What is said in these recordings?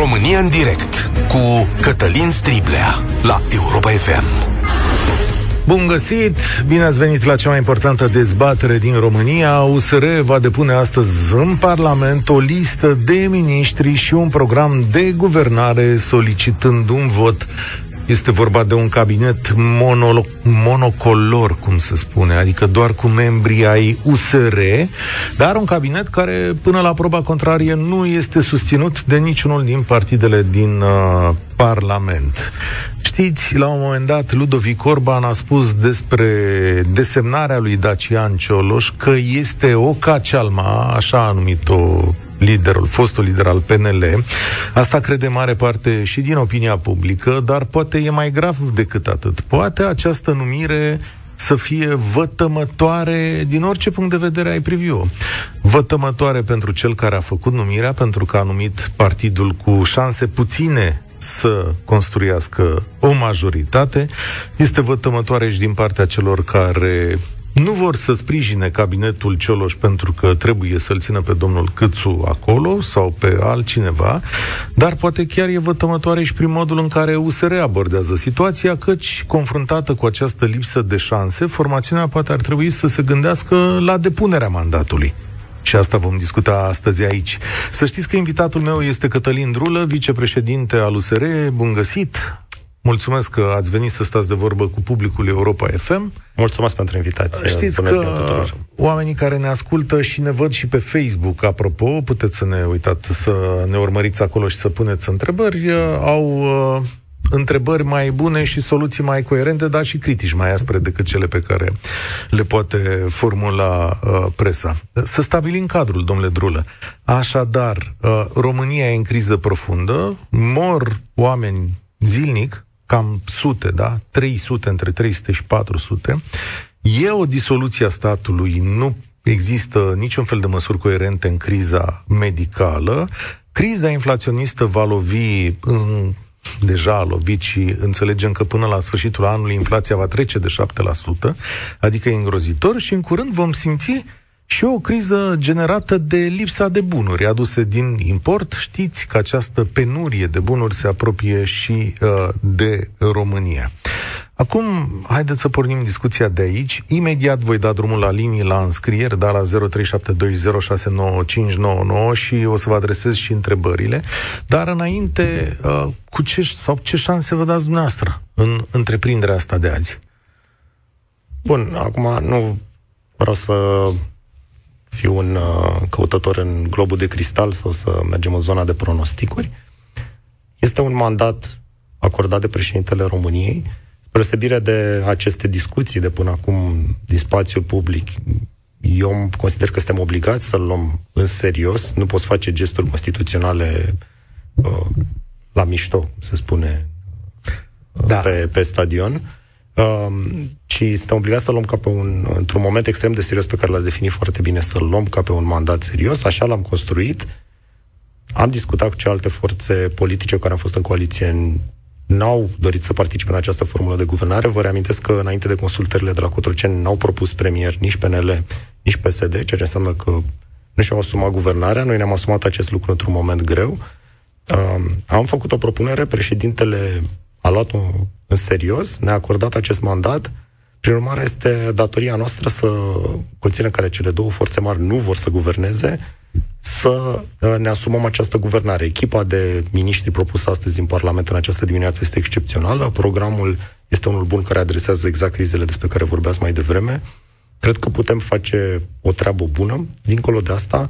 România în direct cu Cătălin Striblea la Europa FM. Bun găsit! Bine ați venit la cea mai importantă dezbatere din România. USR va depune astăzi în Parlament o listă de miniștri și un program de guvernare solicitând un vot este vorba de un cabinet mono, monocolor, cum se spune, adică doar cu membrii ai USR, dar un cabinet care, până la proba contrarie, nu este susținut de niciunul din partidele din uh, Parlament. Știți, la un moment dat, Ludovic Orban a spus despre desemnarea lui Dacian Cioloș că este o cacealma, așa a numit-o liderul, fostul lider al PNL. Asta crede mare parte și din opinia publică, dar poate e mai grav decât atât. Poate această numire să fie vătămătoare din orice punct de vedere ai privi-o. Vătămătoare pentru cel care a făcut numirea, pentru că a numit partidul cu șanse puține să construiască o majoritate. Este vătămătoare și din partea celor care nu vor să sprijine cabinetul Cioloș pentru că trebuie să-l țină pe domnul Câțu acolo sau pe altcineva, dar poate chiar e vătămătoare și prin modul în care USR abordează situația, căci confruntată cu această lipsă de șanse, formațiunea poate ar trebui să se gândească la depunerea mandatului. Și asta vom discuta astăzi aici. Să știți că invitatul meu este Cătălin Drulă, vicepreședinte al USR. Bun găsit! Mulțumesc că ați venit să stați de vorbă cu publicul Europa FM. Mulțumesc pentru invitație. Știți Bună că oamenii care ne ascultă și ne văd și pe Facebook, apropo, puteți să ne uitați, să ne urmăriți acolo și să puneți întrebări, au uh, întrebări mai bune și soluții mai coerente, dar și critici mai aspre decât cele pe care le poate formula uh, presa. Să stabilim cadrul, domnule Drulă. Așadar, uh, România e în criză profundă, mor oameni zilnic, cam sute, da? 300, între 300 și 400. E o disoluție a statului, nu există niciun fel de măsuri coerente în criza medicală. Criza inflaționistă va lovi în deja a lovit și înțelegem că până la sfârșitul anului inflația va trece de 7%, adică e îngrozitor și în curând vom simți și o criză generată de lipsa de bunuri aduse din import. Știți că această penurie de bunuri se apropie și uh, de România. Acum, haideți să pornim discuția de aici. Imediat voi da drumul la linii la înscrieri, da, la 0372069599 și o să vă adresez și întrebările. Dar înainte, uh, cu ce, sau ce șanse vă dați dumneavoastră în întreprinderea asta de azi? Bun, acum nu vreau să fiu un uh, căutător în globul de cristal sau să mergem în zona de pronosticuri. Este un mandat acordat de președintele României, spre osebire de aceste discuții de până acum din spațiul public. Eu consider că suntem obligați să-l luăm în serios. Nu poți face gesturi constituționale uh, la mișto, se spune, uh, da. pe, pe stadion. Um, ci suntem obligați să luăm ca pe un, într-un moment extrem de serios pe care l-ați definit foarte bine, să-l luăm ca pe un mandat serios, așa l-am construit. Am discutat cu celelalte forțe politice care au fost în coaliție, n-au dorit să participe în această formulă de guvernare. Vă reamintesc că înainte de consultările de la Cotroceni n-au propus premier nici PNL, nici PSD, ceea ce înseamnă că nu și-au asumat guvernarea. Noi ne-am asumat acest lucru într-un moment greu. Um, am făcut o propunere, președintele a luat-o în serios, ne-a acordat acest mandat. Prin urmare, este datoria noastră să conținem care cele două forțe mari nu vor să guverneze, să uh, ne asumăm această guvernare. Echipa de miniștri propusă astăzi în Parlament în această dimineață este excepțională. Programul este unul bun care adresează exact crizele despre care vorbeați mai devreme. Cred că putem face o treabă bună. Dincolo de asta,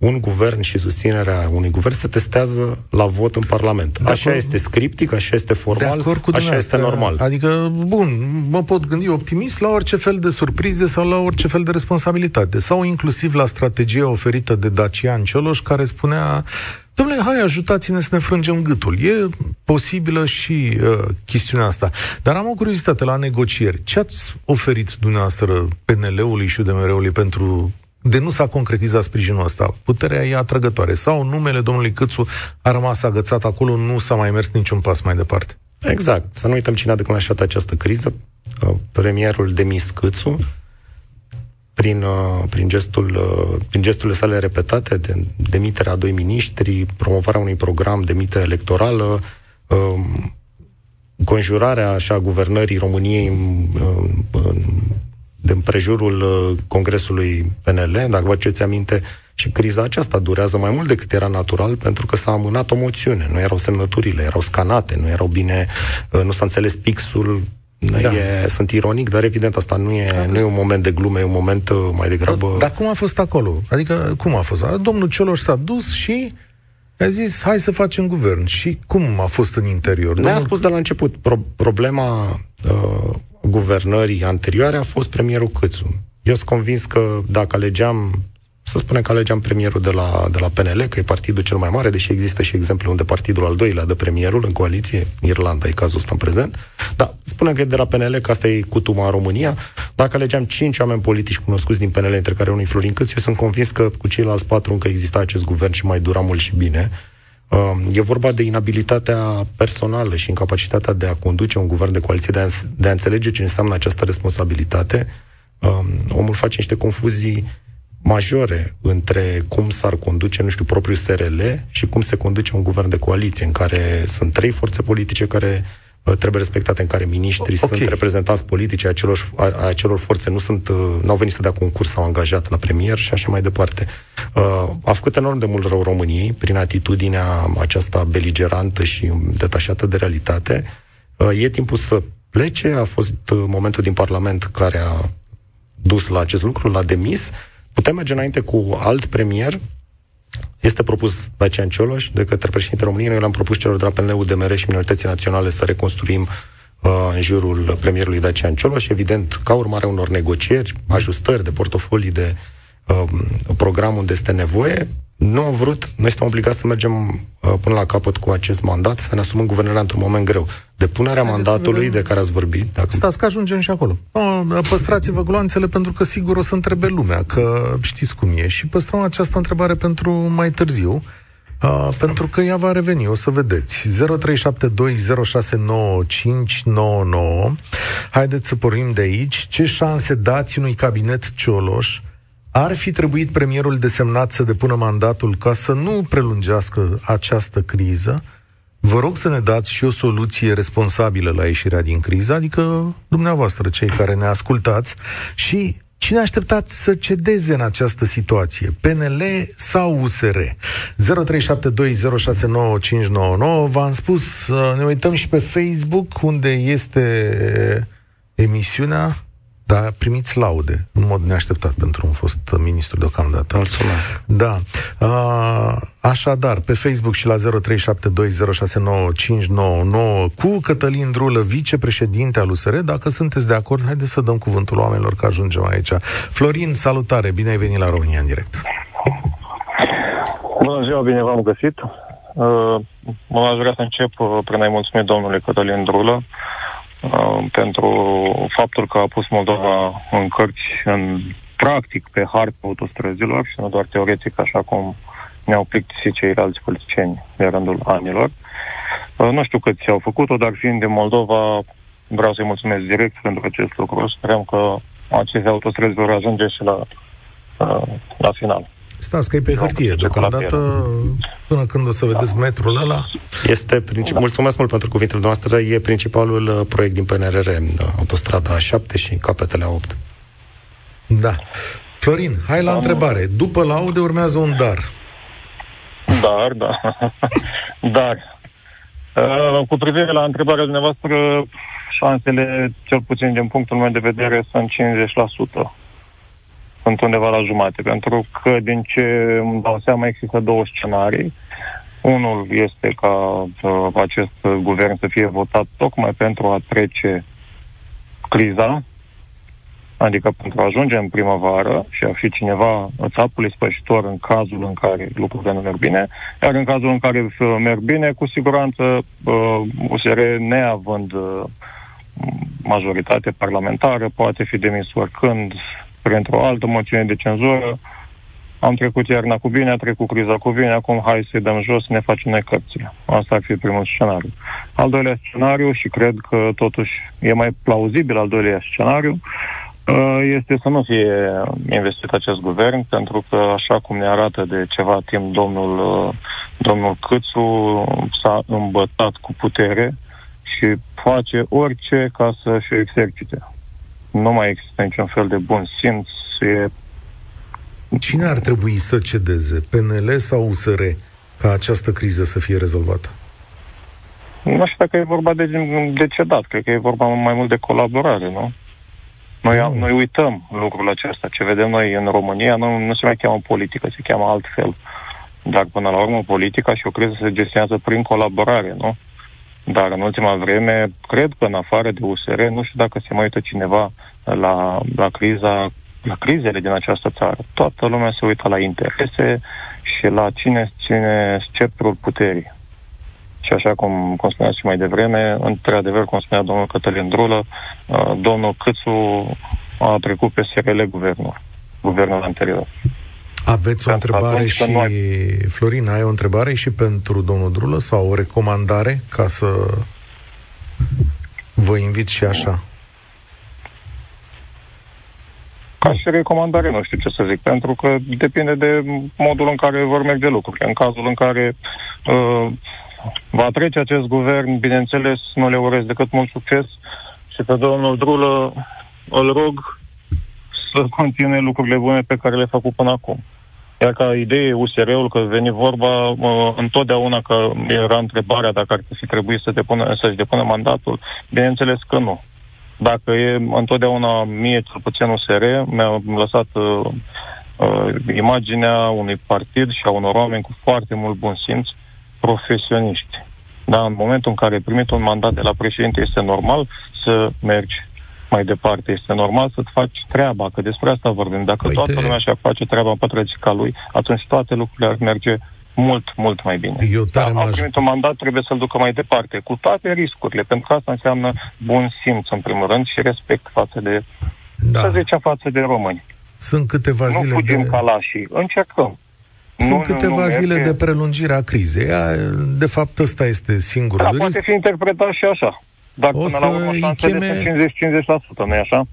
un guvern și susținerea unui guvern se testează la vot în Parlament. De așa acord, este scriptic, așa este formal, cu așa este normal. Adică, bun, mă pot gândi optimist la orice fel de surprize sau la orice fel de responsabilitate. Sau inclusiv la strategia oferită de Dacian Cioloș, care spunea Domnule, hai, ajutați-ne să ne frângem gâtul. E posibilă și uh, chestiunea asta. Dar am o curiozitate la negocieri. Ce ați oferit dumneavoastră PNL-ului și UDMR-ului pentru de nu s-a concretizat sprijinul ăsta. Puterea e atrăgătoare. Sau numele domnului Câțu a rămas agățat acolo, nu s-a mai mers niciun pas mai departe. Exact. Să nu uităm cine a declanșat această criză. Uh, premierul Demis Câțu. prin, uh, prin, gestul, uh, prin gesturile sale repetate de demiterea a doi miniștri, promovarea unui program de mită electorală, um, conjurarea așa guvernării României de împrejurul Congresului PNL, dacă vă ceți aminte, și criza aceasta durează mai mult decât era natural pentru că s-a amânat o moțiune. Nu erau semnăturile, erau scanate, nu erau bine, nu s-a înțeles pixul da. E, sunt ironic, dar evident asta nu e, nu e un moment de glume, e un moment uh, mai degrabă... Dar, dar cum a fost acolo? Adică cum a fost? Domnul Cioloș s-a dus și a zis, hai să facem guvern. Și cum a fost în interior? Ne-a Domnul... spus de la început, pro- problema uh, guvernării anterioare a fost premierul Câțu. Eu sunt convins că dacă alegeam să spunem că alegeam premierul de la, de la PNL, că e partidul cel mai mare, deși există și exemple unde partidul al doilea de premierul în coaliție, Irlanda e cazul ăsta în prezent, dar spunem că e de la PNL, că asta e cutuma în România. Dacă alegeam cinci oameni politici cunoscuți din PNL, între care unul Florin Câț, eu sunt convins că cu ceilalți patru încă exista acest guvern și mai dura mult și bine. Uh, e vorba de inabilitatea personală și incapacitatea de a conduce un guvern de coaliție, de a, de a înțelege ce înseamnă această responsabilitate. Uh, omul face niște confuzii majore între cum s-ar conduce, nu știu, propriul SRL și cum se conduce un guvern de coaliție în care sunt trei forțe politice care uh, trebuie respectate, în care miniștrii okay. sunt reprezentanți politici a acelor, a, a acelor forțe, nu sunt, uh, n-au venit să dea concurs, sau angajat la premier și așa mai departe. Uh, a făcut enorm de mult rău României prin atitudinea aceasta beligerantă și detașată de realitate. Uh, e timpul să plece, a fost uh, momentul din Parlament care a dus la acest lucru, l-a demis, Putem merge înainte cu alt premier, este propus Dacian Cioloș de către președintele României. Noi l-am propus celor de la PNL, UDMR și minorității naționale să reconstruim uh, în jurul premierului Dacian Cioloș, evident, ca urmare unor negocieri, ajustări de portofolii de uh, program unde este nevoie, nu au vrut, noi suntem obligați să mergem uh, până la capăt cu acest mandat, să ne asumăm guvernarea într-un moment greu. Depunerea Haideți mandatului de care ați vorbit... Dacă... Stați că ajungem și acolo. O, păstrați-vă gloanțele pentru că sigur o să întrebe lumea, că știți cum e. Și păstrăm această întrebare pentru mai târziu. Uh, pentru că ea va reveni, o să vedeți. 0372069599. Haideți să pornim de aici. Ce șanse dați unui cabinet Cioloș ar fi trebuit premierul desemnat să depună mandatul ca să nu prelungească această criză? Vă rog să ne dați și o soluție responsabilă la ieșirea din criză, adică dumneavoastră, cei care ne ascultați, și Cine așteptați să cedeze în această situație? PNL sau USR? 0372069599 V-am spus, ne uităm și pe Facebook, unde este emisiunea dar primiți laude, în mod neașteptat pentru un fost ministru deocamdată. Mulțumesc. Da. A, așadar, pe Facebook și la 0372069599 cu Cătălin Drulă, vicepreședinte al USR, dacă sunteți de acord, haideți să dăm cuvântul oamenilor că ajungem aici. Florin, salutare, bine ai venit la România în direct. Bună ziua, bine v-am găsit. Uh, mă aș vrea să încep uh, prin a-i mulțumi domnului Cătălin Drulă Uh, pentru faptul că a pus Moldova în cărți în practic pe harta autostrăzilor și nu doar teoretic, așa cum ne-au plictisit ceilalți politicieni de rândul anilor. Uh, nu știu câți au făcut-o, dar fiind din Moldova, vreau să-i mulțumesc direct pentru acest lucru. Sperăm că aceste autostrăzi vor ajunge și la, uh, la final. Stați că e pe hârtie, deocamdată, până când o să vedeți metrul ăla. Este princip... da. Mulțumesc mult pentru cuvintele noastre. E principalul uh, proiect din PNRR, uh, autostrada A7 și capetele A8. Da. Florin, hai la Am... întrebare. După laude urmează un dar. Dar, da. dar. Uh, cu privire la întrebarea dumneavoastră, șansele, cel puțin din punctul meu de vedere, sunt 50% sunt undeva la jumate, pentru că din ce îmi dau seama există două scenarii. Unul este ca uh, acest guvern să fie votat tocmai pentru a trece criza, adică pentru a ajunge în primăvară și a fi cineva țapul ispășitor în cazul în care lucrurile nu merg bine, iar în cazul în care merg bine, cu siguranță uh, USR neavând uh, majoritate parlamentară, poate fi demis oricând, printr-o altă moțiune de cenzură. Am trecut iarna cu bine, a trecut criza cu bine, acum hai să-i dăm jos, să ne facem noi cărțile. Asta ar fi primul scenariu. Al doilea scenariu, și cred că totuși e mai plauzibil al doilea scenariu, este să nu fie investit acest guvern, pentru că, așa cum ne arată de ceva timp domnul, domnul Câțu, s-a îmbătat cu putere și face orice ca să-și exercite. Nu mai există niciun fel de bun simț. E... Cine ar trebui să cedeze? PNL sau USR ca această criză să fie rezolvată? Nu știu dacă e vorba de, de cedat, cred că e vorba mai mult de colaborare, nu? Noi, mm. noi uităm lucrul acesta. Ce vedem noi în România nu, nu se mai cheamă politică, se cheamă altfel. Dar până la urmă politica și o criză se gestionează prin colaborare, nu? Dar în ultima vreme, cred că în afară de USR, nu știu dacă se mai uită cineva la, la criza, la crizele din această țară. Toată lumea se uită la interese și la cine ține sceptrul puterii. Și așa cum, cum spuneați și mai devreme, într-adevăr, cum spunea domnul Cătălin Drulă, uh, domnul Câțu a trecut pe SRL guvernul, guvernul anterior. Aveți o întrebare și, noi... Florin, ai o întrebare și pentru domnul Drulă sau o recomandare ca să vă invit și așa? Ca și recomandare, nu știu ce să zic, pentru că depinde de modul în care vor merge lucrurile. În cazul în care uh, va trece acest guvern, bineînțeles, nu le urez decât mult succes și pe domnul Drulă îl rog să continue lucrurile bune pe care le-a făcut până acum. Iar ca idee, USR-ul, că veni vorba, uh, întotdeauna că era întrebarea dacă ar fi trebuit să depună, să-și depună mandatul, bineînțeles că nu. Dacă e întotdeauna mie, cel puțin USR, mi-a lăsat uh, uh, imaginea unui partid și a unor oameni cu foarte mult bun simț, profesioniști. Da, în momentul în care ai primit un mandat de la președinte, este normal să mergi mai departe. Este normal să-ți faci treaba, că despre asta vorbim. Dacă Uite... toată lumea și-ar face treaba în pătrățica lui, atunci toate lucrurile ar merge mult, mult mai bine. Eu tare da, a primit un mandat, trebuie să-l ducă mai departe, cu toate riscurile, pentru că asta înseamnă bun simț, în primul rând, și respect față de, da. să zicea, față de români. Sunt câteva zile Nu fugim de... ca lașii, încercăm. Sunt nu, câteva nu, zile de prelungire a crizei. De fapt, ăsta este singurul da, poate fi interpretat și așa. Dar o până la urmă șansele cheme... sunt 50-50%, nu-i așa?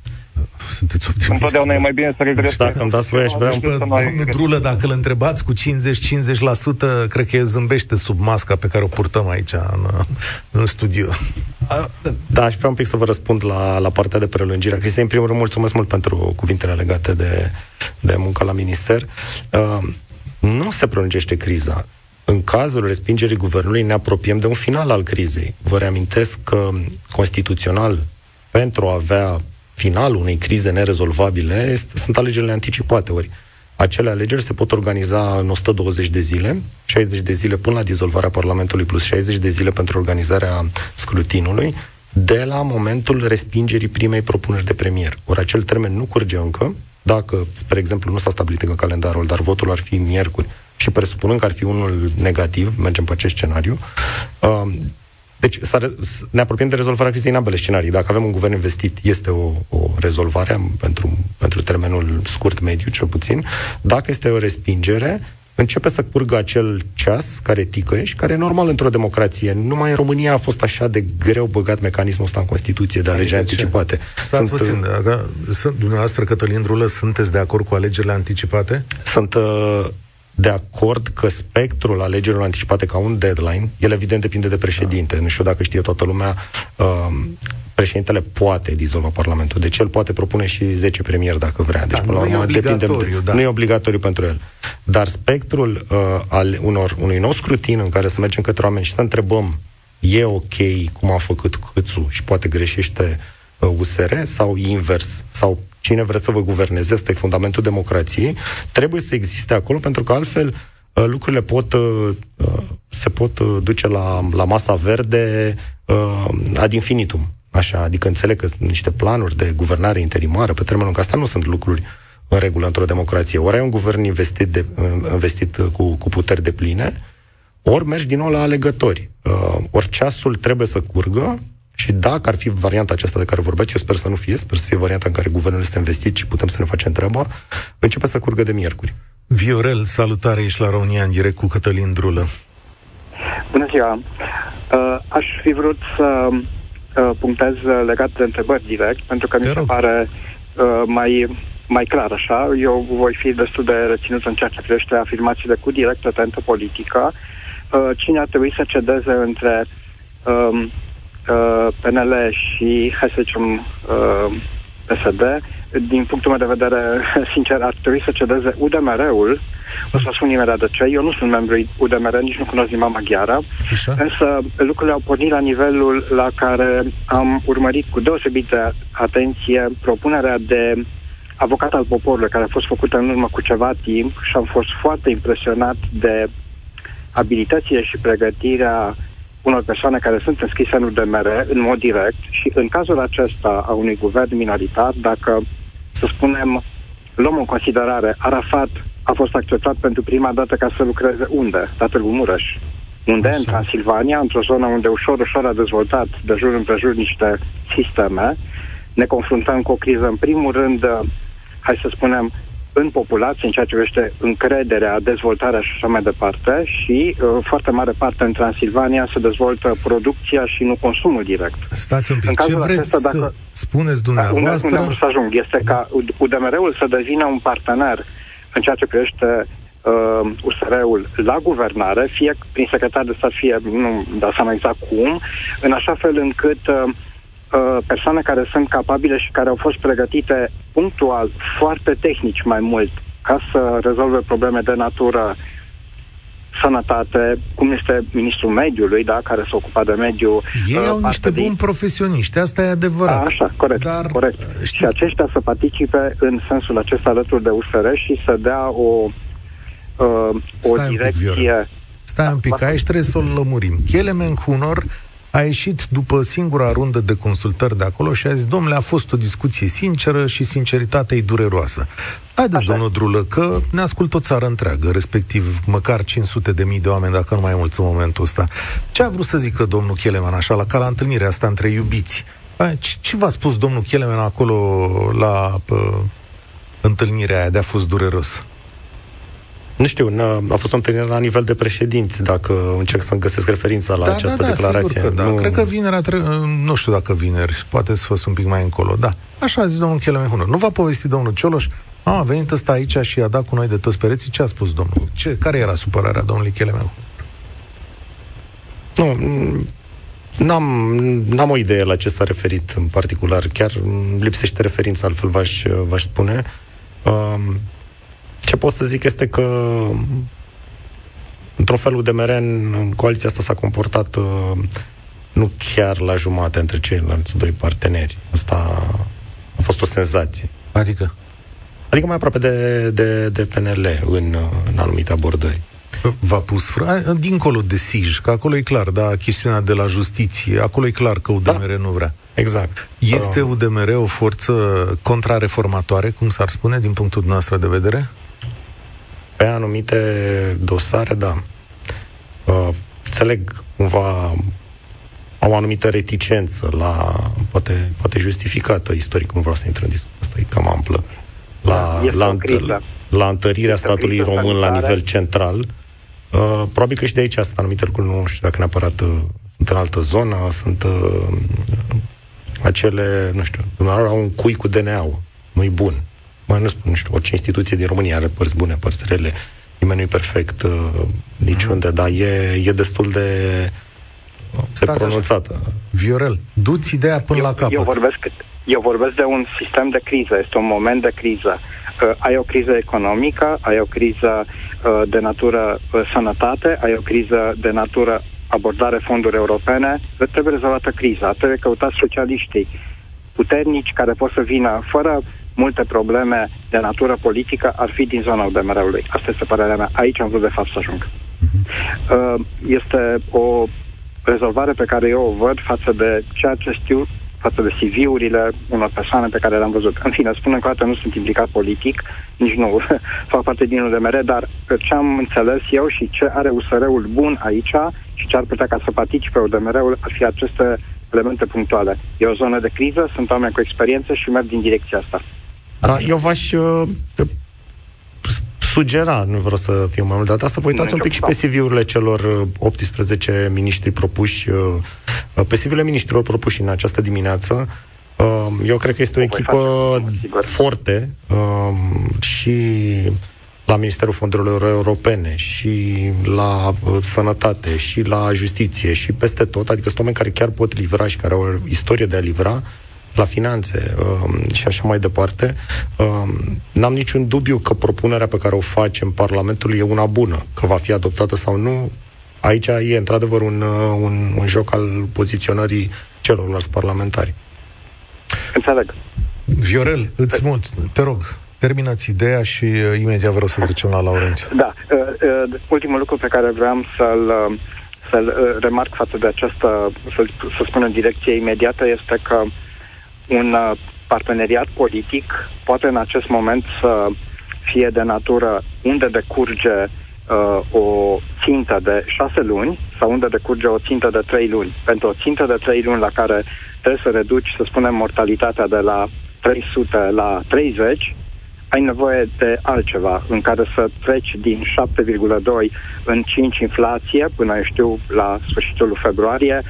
Sunteți optimist. Întotdeauna e mai bine să regretezi. Dacă îmi dați voie și vreau... Domnul Drulă, dacă îl întrebați cu 50-50%, cred că el zâmbește sub masca pe care o purtăm aici în, în studio. Da, aș vrea un pic să vă răspund la, la partea de prelungire a crizei. În primul rând, mulțumesc mult pentru cuvintele legate de, de muncă la minister. Uh, nu se prelungește criza. În cazul respingerii guvernului ne apropiem de un final al crizei. Vă reamintesc că constituțional, pentru a avea finalul unei crize nerezolvabile, este, sunt alegerile anticipate. Ori acele alegeri se pot organiza în 120 de zile, 60 de zile până la dizolvarea Parlamentului plus 60 de zile pentru organizarea scrutinului, de la momentul respingerii primei propuneri de premier. Ori acel termen nu curge încă, dacă, spre exemplu, nu s-a stabilit încă calendarul, dar votul ar fi miercuri și presupunând că ar fi unul negativ, mergem pe acest scenariu, uh, deci ne apropiem de rezolvarea crizei în ambele scenarii. Dacă avem un guvern investit, este o, o rezolvare pentru, pentru termenul scurt, mediu, cel puțin. Dacă este o respingere, începe să curgă acel ceas care ticăie și care e normal într-o democrație. Numai în România a fost așa de greu băgat mecanismul ăsta în Constituție de alegeri anticipate. Stați sunt, puțin, dacă, sunt, dumneavoastră, Cătălin Drulă, sunteți de acord cu alegerile anticipate? Sunt uh, de acord că spectrul alegerilor anticipate ca un deadline, el evident depinde de președinte. Da. Nu știu dacă știe toată lumea, uh, președintele poate dizolva Parlamentul. Deci el poate propune și 10 premier dacă vrea. Deci, da, până la urmă, depinde. Da. Nu e obligatoriu pentru el. Dar spectrul uh, al unor, unui nou scrutin în care să mergem către oameni și să întrebăm e ok cum a făcut Câțu și poate greșește uh, USR sau invers, sau cine vrea să vă guverneze, ăsta e fundamentul democrației, trebuie să existe acolo, pentru că altfel uh, lucrurile pot, uh, uh, se pot duce la, la masa verde ad infinitum. Așa, adică înțeleg că sunt niște planuri de guvernare interimară pe termenul că asta nu sunt lucruri în regulă într-o democrație. Ori ai un guvern investit, de, investit cu, cu puteri de pline, ori mergi din nou la alegători. ori ceasul trebuie să curgă și dacă ar fi varianta aceasta de care vorbeați, eu sper să nu fie, sper să fie varianta în care guvernul este investit și putem să ne facem treaba, începe să curgă de miercuri. Viorel, salutare, ești la România în direct cu Cătălin Drulă. Bună ziua! Uh, aș fi vrut să uh, punctez legat de întrebări direct, pentru că Te mi se rog. pare uh, mai, mai clar așa. Eu voi fi destul de reținut în ceea ce privește afirmațiile cu directă tentă politică. Uh, cine ar trebui să cedeze între um, uh, PNL și, hai să zicem, uh, PSD, din punctul meu de vedere, sincer, ar trebui să cedeze UDMR-ul. O să spun imediat de ce. Eu nu sunt membru UDMR, nici nu cunosc limba maghiară. Așa? Însă lucrurile au pornit la nivelul la care am urmărit cu deosebită atenție propunerea de avocat al poporului care a fost făcută în urmă cu ceva timp și am fost foarte impresionat de abilitățile și pregătirea unor persoane care sunt înscrise în UDMR în mod direct și în cazul acesta a unui guvern minoritar, dacă, să spunem, luăm în considerare, Arafat a fost acceptat pentru prima dată ca să lucreze unde? Tatăl Mureș. Unde? Așa. În Transilvania, într-o zonă unde ușor, ușor a dezvoltat de jur împrejur niște sisteme. Ne confruntăm cu o criză, în primul rând, hai să spunem, în populație, în ceea ce privește încrederea, dezvoltarea și așa mai departe și uh, foarte mare parte în Transilvania se dezvoltă producția și nu consumul direct. Stați un pic, în ce vreți acesta, dacă, să spuneți dumneavoastră? Unde, unde să ajung este da. ca UDMR-ul să devină un partener în ceea ce privește uh, USR-ul la guvernare, fie prin secretar de stat, fie, nu dau seama exact cum, în așa fel încât uh, Uh, persoane care sunt capabile și care au fost pregătite punctual, foarte tehnici mai mult, ca să rezolve probleme de natură sănătate, cum este ministrul mediului, da, care s-a ocupat de mediu. Ei uh, au niște buni profesioniști, asta e adevărat. A, așa, corect, Dar, corect. Știți... Și aceștia să participe în sensul acesta alături de USR și să dea o, uh, o direcție... Stai un pic, aici trebuie să o lămurim. Chelemen Hunor a ieșit după singura rundă de consultări de acolo și a zis, domnule, a fost o discuție sinceră și sinceritatea e dureroasă. Haideți, Așa. domnul Drulă, că ne ascult o țară întreagă, respectiv măcar 500 de mii de oameni, dacă nu mai mulți în momentul ăsta. Ce a vrut să zică domnul Cheleman așa, la ca la întâlnirea asta între iubiți? Ce, ce v-a spus domnul Cheleman acolo la pă, întâlnirea aia de a fost dureros? Nu știu, a fost o întâlnire la nivel de președinți, dacă încerc să-mi găsesc referința la da, această da, da, declarație. Că da. Nu... Cred că vinerea, tre- nu știu dacă vineri, poate să fost un pic mai încolo, da. Așa a zis domnul Chelemen Nu va povesti domnul Cioloș? A, a venit ăsta aici și a dat cu noi de toți pereții. Ce a spus domnul? Ce, care era supărarea domnului Chelemen Nu, N-am, n-am o idee la ce s-a referit în particular. Chiar lipsește referința, altfel v-aș, v-aș spune. Uh, ce pot să zic este că într-un fel UDMR în, în coaliția asta s-a comportat uh, nu chiar la jumate între ceilalți doi parteneri. Asta a fost o senzație. Adică? Adică mai aproape de, de, de PNL în, în anumite abordări. V-a pus fră... Dincolo de SIJ, că acolo e clar, da, chestiunea de la justiție, acolo e clar că UDMR da. nu vrea. Exact. Este UDMR o forță contrareformatoare, cum s-ar spune, din punctul nostru de vedere? Pe anumite dosare, da. Uh, înțeleg cumva au o anumită reticență la, poate, poate justificată istoric, nu vreau să intru în discuție, asta e cam amplă, la, da, la, întâl- la întărirea este statului român la nivel central. Uh, probabil că și de aici sunt anumite lucruri, nu știu dacă neapărat uh, sunt în altă zonă, sunt uh, acele, nu știu, au un cui cu DNA-ul, nu-i bun mai nu spun, nu știu, orice instituție din România are părți bune, părți rele, nimeni nu e perfect uh, niciunde, mm-hmm. dar e, e destul de, de pronunțată. Așa. Viorel, du-ți ideea până eu, la capăt. Eu vorbesc, eu vorbesc de un sistem de criză, este un moment de criză. Uh, ai o criză economică, ai o criză uh, de natură uh, sănătate, ai o criză de natură abordare fonduri europene, trebuie rezolvată criza, trebuie căutați socialiștii puternici care pot să vină fără multe probleme de natură politică ar fi din zona UDMR-ului. Asta este părerea mea. Aici am vrut de fapt să ajung. Uh, este o rezolvare pe care eu o văd față de ceea ce știu față de CV-urile unor persoane pe care le-am văzut. În fine, spun încă o dată, nu sunt implicat politic, nici nu fac parte din UDMR, dar ce am înțeles eu și ce are USR-ul bun aici și ce ar putea ca să participe UDMR-ul ar fi aceste elemente punctuale. E o zonă de criză, sunt oameni cu experiență și merg din direcția asta. Da, eu v-aș uh, sugera, nu vreau să fiu mai mult dat, să vă uitați un pic și pe CV-urile celor 18 uh, miniștri propuși, uh, pe CV-urile miniștrilor propuși în această dimineață, Um, eu cred că este o echipă foarte um, și la Ministerul Fondurilor Europene și la uh, sănătate și la justiție și peste tot, adică sunt oameni care chiar pot livra și care au o istorie de a livra la finanțe um, și așa mai departe. Um, n-am niciun dubiu că propunerea pe care o facem Parlamentului e una bună, că va fi adoptată sau nu. Aici e într-adevăr un, uh, un, un joc al poziționării celorlalți parlamentari. Înțeleg. Viorel, îți mult, te rog, terminați ideea și uh, imediat vreau să trecem la Laurențiu. Da, uh, uh, ultimul lucru pe care vreau să-l, uh, să-l uh, remarc față de această, să, să spun în direcție imediată, este că un uh, parteneriat politic poate în acest moment să fie de natură unde decurge uh, o țintă de șase luni sau unde decurge o țintă de trei luni. Pentru o țintă de trei luni la care trebuie să reduci, să spunem, mortalitatea de la 300 la 30, ai nevoie de altceva în care să treci din 7,2 în 5 inflație până, eu știu, la sfârșitul lui februarie,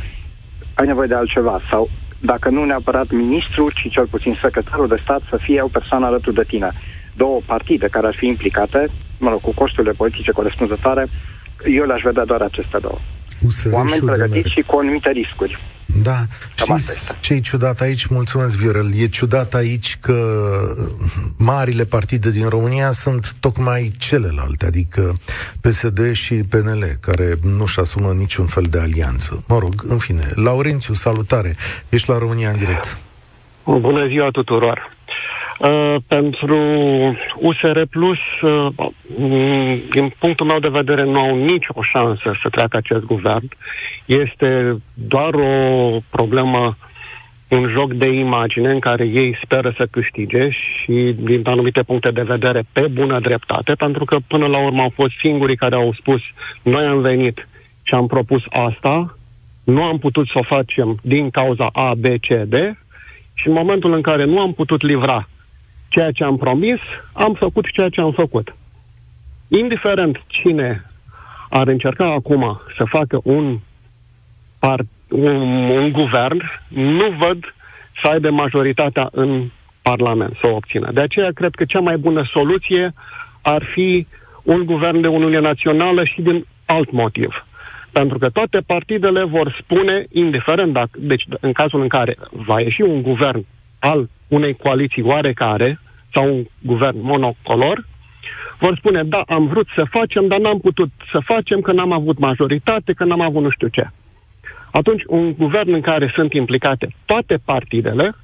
ai nevoie de altceva. Sau, dacă nu neapărat ministru, ci cel puțin secretarul de stat să fie o persoană alături de tine. Două partide care ar fi implicate, mă rog, cu costurile politice corespunzătoare, eu le-aș vedea doar aceste două. USR Oameni pregătiți și cu anumite riscuri. Da, și ce e ciudat aici, mulțumesc Viorel, e ciudat aici că marile partide din România sunt tocmai celelalte, adică PSD și PNL, care nu-și asumă niciun fel de alianță. Mă rog, în fine, Laurențiu, salutare, ești la România în direct. Bună ziua tuturor! Uh, pentru USR Plus, uh, din punctul meu de vedere, nu au nicio șansă să treacă acest guvern. Este doar o problemă, un joc de imagine în care ei speră să câștige și, din anumite puncte de vedere, pe bună dreptate, pentru că până la urmă au fost singurii care au spus noi am venit și am propus asta, nu am putut să o facem din cauza A, B, C, D și în momentul în care nu am putut livra ceea ce am promis, am făcut ceea ce am făcut. Indiferent cine ar încerca acum să facă un, par, un, un guvern, nu văd să aibă majoritatea în Parlament să o obțină. De aceea cred că cea mai bună soluție ar fi un guvern de Uniune Națională și din alt motiv. Pentru că toate partidele vor spune, indiferent dacă, deci în cazul în care va ieși un guvern al unei coaliții oarecare sau un guvern monocolor, vor spune, da, am vrut să facem, dar n-am putut să facem, că n-am avut majoritate, că n-am avut nu știu ce. Atunci, un guvern în care sunt implicate toate partidele,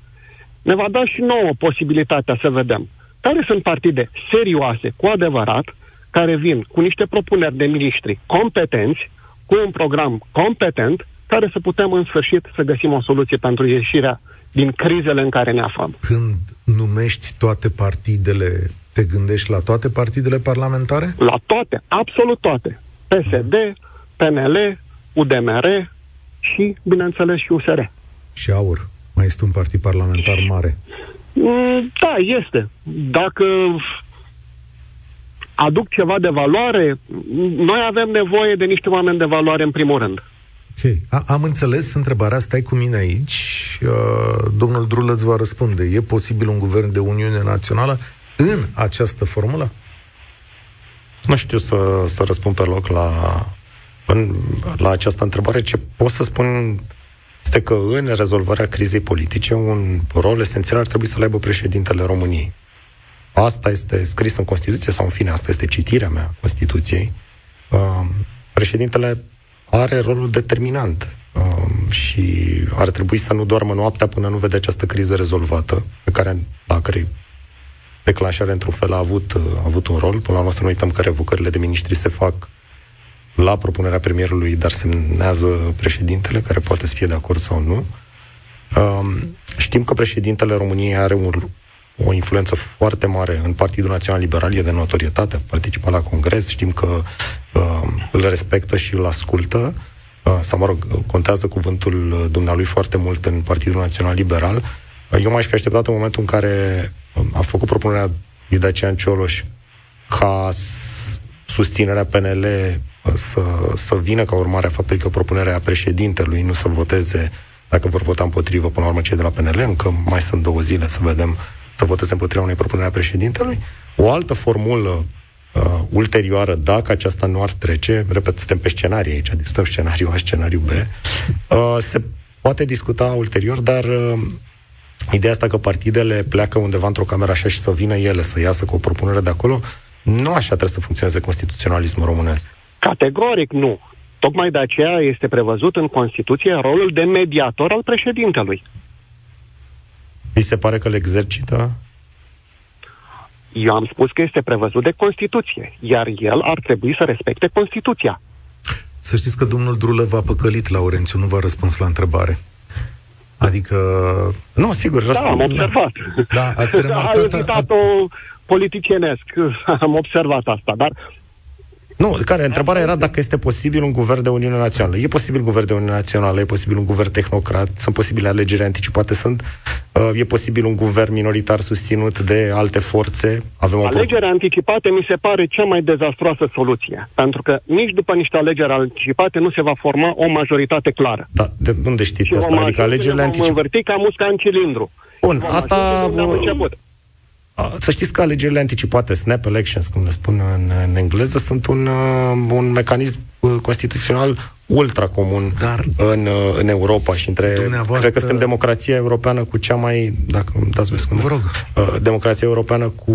ne va da și nouă posibilitatea să vedem care sunt partide serioase, cu adevărat, care vin cu niște propuneri de miniștri competenți, cu un program competent, care să putem în sfârșit să găsim o soluție pentru ieșirea din crizele în care ne aflăm. Când numești toate partidele, te gândești la toate partidele parlamentare? La toate, absolut toate. PSD, PNL, UDMR și, bineînțeles, și USR. Și AUR. Mai este un partid parlamentar mare. Mm, da, este. Dacă aduc ceva de valoare, noi avem nevoie de niște oameni de valoare în primul rând. Ok. A, am înțeles întrebarea, stai cu mine aici. Uh, domnul Drulă îți va răspunde. E posibil un guvern de Uniune Națională în această formulă? Nu știu să, să răspund pe loc la, în, la această întrebare. Ce pot să spun este că în rezolvarea crizei politice un rol esențial ar trebui să le aibă președintele României. Asta este scris în Constituție, sau în fine, asta este citirea mea Constituției. Uh, președintele are rolul determinant um, și ar trebui să nu doarmă noaptea până nu vede această criză rezolvată, pe care, la care declanșare într-un fel a avut, a avut un rol. Până la urmă să nu uităm că revocările de miniștri se fac la propunerea premierului, dar semnează președintele, care poate să fie de acord sau nu. Um, știm că președintele României are un, o influență foarte mare în Partidul Național Liberal, e de notorietate, a participat la congres, știm că uh, îl respectă și îl ascultă, uh, sau mă rog, contează cuvântul dumnealui foarte mult în Partidul Național Liberal. Uh, eu m-aș fi așteptat în momentul în care uh, a făcut propunerea lui Dacian Cioloș ca susținerea PNL uh, să, să vină ca urmare a faptului că propunerea președintelui nu să voteze dacă vor vota împotrivă până la urmă cei de la PNL, încă mai sunt două zile să vedem să voteze împotriva unei propuneri a președintelui. O altă formulă uh, ulterioară, dacă aceasta nu ar trece, repet, suntem pe scenarii aici, discutăm scenariul A, scenariul B, uh, se poate discuta ulterior, dar uh, ideea asta că partidele pleacă undeva într-o cameră așa și să vină ele să iasă cu o propunere de acolo, nu așa trebuie să funcționeze constituționalismul românesc. Categoric nu. Tocmai de aceea este prevăzut în Constituție rolul de mediator al președintelui. Vi se pare că le exercită? Eu am spus că este prevăzut de Constituție, iar el ar trebui să respecte Constituția. Să știți că domnul Drulă v-a păcălit, Laurențiu, nu v-a răspuns la întrebare. Adică... Nu, sigur, Da, am observat. Da, ați remarcat... A ezitat-o politicienesc, am observat asta, dar nu, care? Întrebarea era dacă este posibil un guvern de Uniune Națională. E posibil un guvern de Uniune Națională, e posibil un guvern tehnocrat, sunt posibile alegeri anticipate, sunt, uh, e posibil un guvern minoritar susținut de alte forțe. Avem o alegeri anticipate mi se pare cea mai dezastroasă soluție, pentru că nici după niște alegeri anticipate nu se va forma o majoritate clară. Da, de unde știți și asta? Adică alegerile anticipate... ca musca în cilindru. Bun, asta... Să știți că alegerile anticipate, snap elections, cum le spun în, în engleză, sunt un, uh, un mecanism uh, constituțional ultra comun Dar în, uh, în Europa și între... Dumneavoastră... Cred că suntem democrația europeană cu cea mai... Dacă îmi dați voi Vă rog. Uh, democrația europeană cu,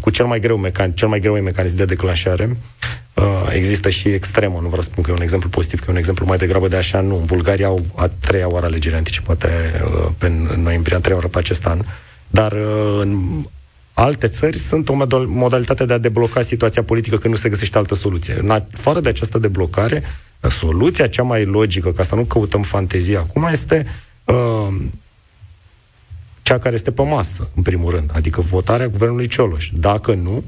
cu cel mai greu mecanism, cel mai greu mecanism de declanșare. Uh, există și extremă, nu vreau să spun că e un exemplu pozitiv, că e un exemplu mai degrabă de așa, nu. În Bulgaria au a treia oară alegeri anticipate uh, pe noiembrie, a treia oară pe acest an. Dar uh, în Alte țări sunt o modalitate de a debloca situația politică când nu se găsește altă soluție. În afară de această deblocare, soluția cea mai logică, ca să nu căutăm fantezie acum, este uh, cea care este pe masă, în primul rând, adică votarea guvernului Cioloș. Dacă nu,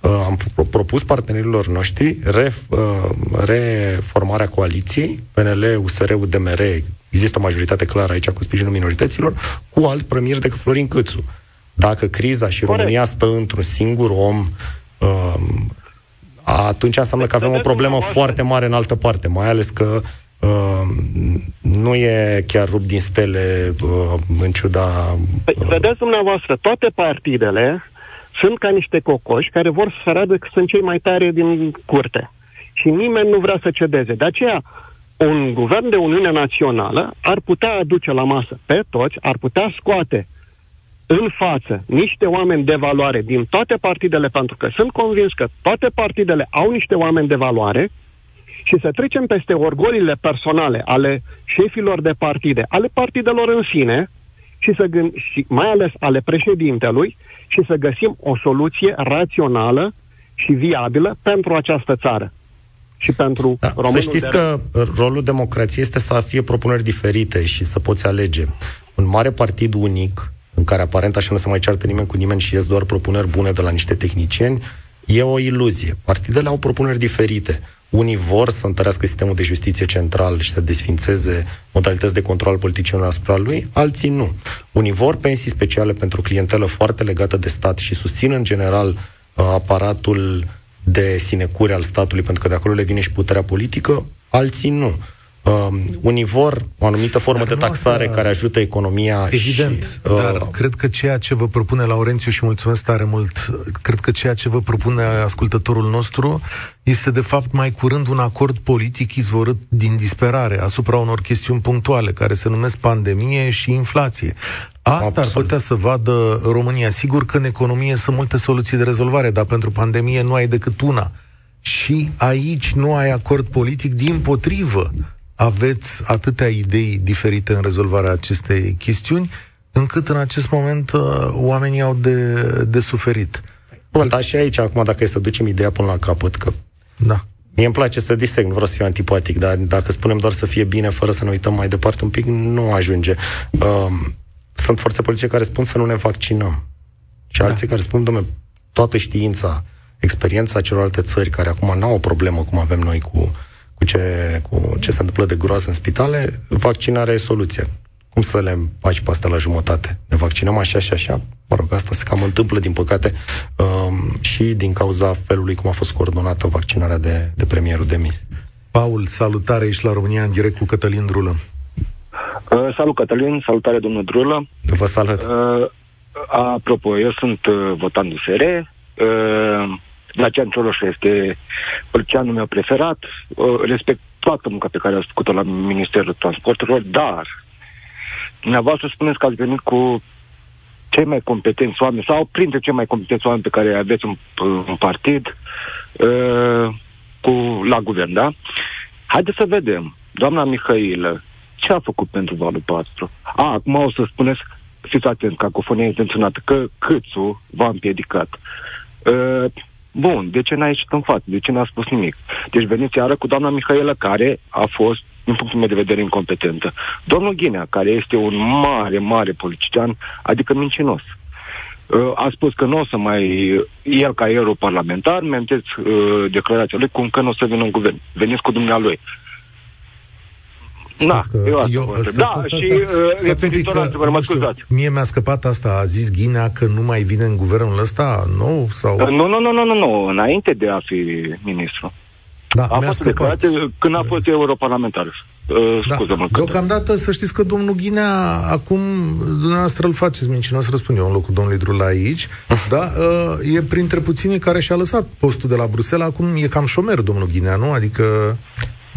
uh, am propus partenerilor noștri ref, uh, reformarea coaliției, PNL, USR, UDMR, există o majoritate clară aici cu sprijinul minorităților, cu alt premier decât Florin Câțu. Dacă criza și Corect. România stă într-un singur om, uh, atunci înseamnă că avem o problemă foarte mare în altă parte, mai ales că uh, nu e chiar rupt din stele uh, în ciuda... Păi, uh, vedeți dumneavoastră, toate partidele sunt ca niște cocoși care vor să arate că sunt cei mai tare din curte. Și nimeni nu vrea să cedeze. De aceea, un guvern de Uniune Națională ar putea aduce la masă pe toți, ar putea scoate în față niște oameni de valoare din toate partidele, pentru că sunt convins că toate partidele au niște oameni de valoare, și să trecem peste orgolile personale ale șefilor de partide, ale partidelor în sine, și, să gând- și mai ales ale președintelui, și să găsim o soluție rațională și viabilă pentru această țară. Și pentru da, Să știți de... că rolul democrației este să fie propuneri diferite și să poți alege. Un mare partid unic în care aparent așa nu se mai ceartă nimeni cu nimeni și ies doar propuneri bune de la niște tehnicieni, e o iluzie. Partidele au propuneri diferite. Unii vor să întărească sistemul de justiție central și să desfințeze modalități de control politicienilor asupra lui, alții nu. Unii vor pensii speciale pentru clientelă foarte legată de stat și susțin în general uh, aparatul de sinecure al statului, pentru că de acolo le vine și puterea politică, alții nu. Uh, unii vor o anumită formă dar de taxare asta... care ajută economia Evident, și, uh, dar cred că ceea ce vă propune Laurențiu și mulțumesc tare mult, cred că ceea ce vă propune ascultătorul nostru este de fapt mai curând un acord politic izvorât din disperare asupra unor chestiuni punctuale care se numesc pandemie și inflație. Asta Absolut. ar putea să vadă România. Sigur că în economie sunt multe soluții de rezolvare, dar pentru pandemie nu ai decât una. Și aici nu ai acord politic, din potrivă aveți atâtea idei diferite în rezolvarea acestei chestiuni, încât în acest moment uh, oamenii au de, de suferit. Bun, dar și aici, acum, dacă e să ducem ideea până la capăt, că da. Mie îmi place să diseg, nu vreau să fiu antipatic, dar dacă spunem doar să fie bine fără să ne uităm mai departe un pic, nu ajunge. Uh, sunt forțe politice care spun să nu ne vaccinăm. Și da. alții care spun, domnule, toată știința, experiența celorlalte țări care acum n-au o problemă cum avem noi cu cu ce, cu ce se întâmplă de groază în spitale, vaccinarea e soluția. Cum să le faci pe astea la jumătate? Ne vaccinăm așa și așa? Mă rog, asta se cam întâmplă, din păcate, um, și din cauza felului cum a fost coordonată vaccinarea de, de premierul demis. Paul, salutare, ești la România în direct cu Cătălin Drulă. Uh, salut, Cătălin, salutare, domnul Drulă. Vă salut. Uh, apropo, eu sunt uh, votant USR. Uh, Dacian Cioloș este părceanul meu preferat. Uh, respect toată munca pe care a făcut-o la Ministerul Transporturilor, dar dumneavoastră spuneți că ați venit cu cei mai competenți oameni sau printre cei mai competenți oameni pe care aveți un, un partid uh, cu, la guvern, da? Haideți să vedem. Doamna Mihailă, ce a făcut pentru Valul 4? A, acum o să spuneți, fiți atent, cacofonia intenționată, că Câțu v-a împiedicat. Uh, bun, de ce n-a ieșit în față? De ce n-a spus nimic? Deci veniți iară cu doamna Mihaela, care a fost din punctul meu de vedere, incompetentă. Domnul Ghinea, care este un mare, mare politician, adică mincinos, uh, a spus că nu o să mai, el ca europarlamentar, menteți uh, declarația lui cum că nu o să vină în guvern. Veniți cu dumnealui. Da, că eu, eu da, asta, și uh, un pic, că, mă scuzați. Mie mi-a scăpat asta, a zis Ghinea că nu mai vine în guvernul ăsta nou? Sau... Uh, nu, nu, nu, nu, nu, nu, înainte de a fi ministru. Da, a fost declarație când a fost europarlamentar. Uh, da, scuză-mă. Deocamdată să știți că domnul Ghinea, acum, dumneavoastră îl faceți mincinos, răspund eu în locul domnului Drula aici, da, uh, e printre puținii care și-a lăsat postul de la Bruxelles, acum e cam șomer domnul Ghinea, nu? Adică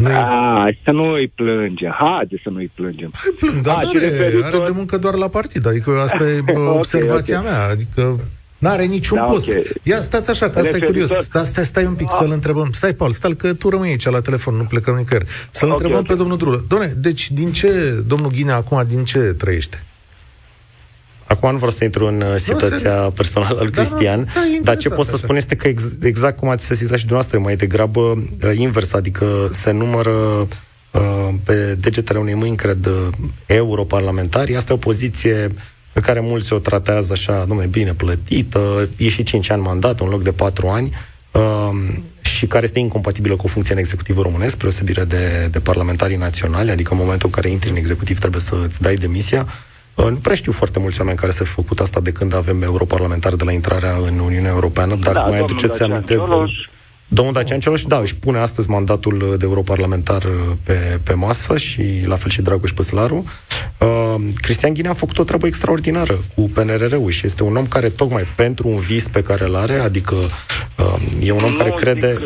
noi... A, să nu îi plângem. Haide să nu îi plângem. Hai plâng, dar are, referitor... are de muncă doar la partid. Adică asta e okay, observația okay. mea. Adică N-are niciun da, post. Okay. Ia stați așa, că asta e curios. Stai, stai, stai un pic ah. să-l întrebăm. Stai, Paul, stai că tu rămâi aici la telefon, nu plecăm nicăieri. Să-l okay, întrebăm okay. pe domnul Drulă. Doamne, deci din ce, domnul Ghinea, acum, din ce trăiește? Acum nu vreau să intru în uh, situația nu, personală al da, Cristian, da, da, dar ce pot să spun este că ex, exact cum ați sesizat și dumneavoastră, mai degrabă uh, invers, adică se numără uh, pe degetele unei mâini, cred, uh, europarlamentari. Asta e o poziție pe care mulți o tratează așa, nume bine plătită, e și 5 ani mandat, în loc de 4 ani, uh, și care este incompatibilă cu funcția în executivul românesc, preosebire de, de parlamentarii naționali, adică în momentul în care intri în executiv trebuie să îți dai demisia. Uh, nu prea știu foarte mulți oameni care s-au făcut asta de când avem europarlamentari de la intrarea în Uniunea Europeană, dacă da, mai aduceți aminte... Domnul Dacian Cioloș, da, își pune astăzi mandatul de europarlamentar pe, pe masă și la fel și Dragoș Păslaru. Uh, Cristian Ghinea a făcut o treabă extraordinară cu PNRR-ul și este un om care tocmai pentru un vis pe care îl are, adică uh, e un om nu care crede... Că...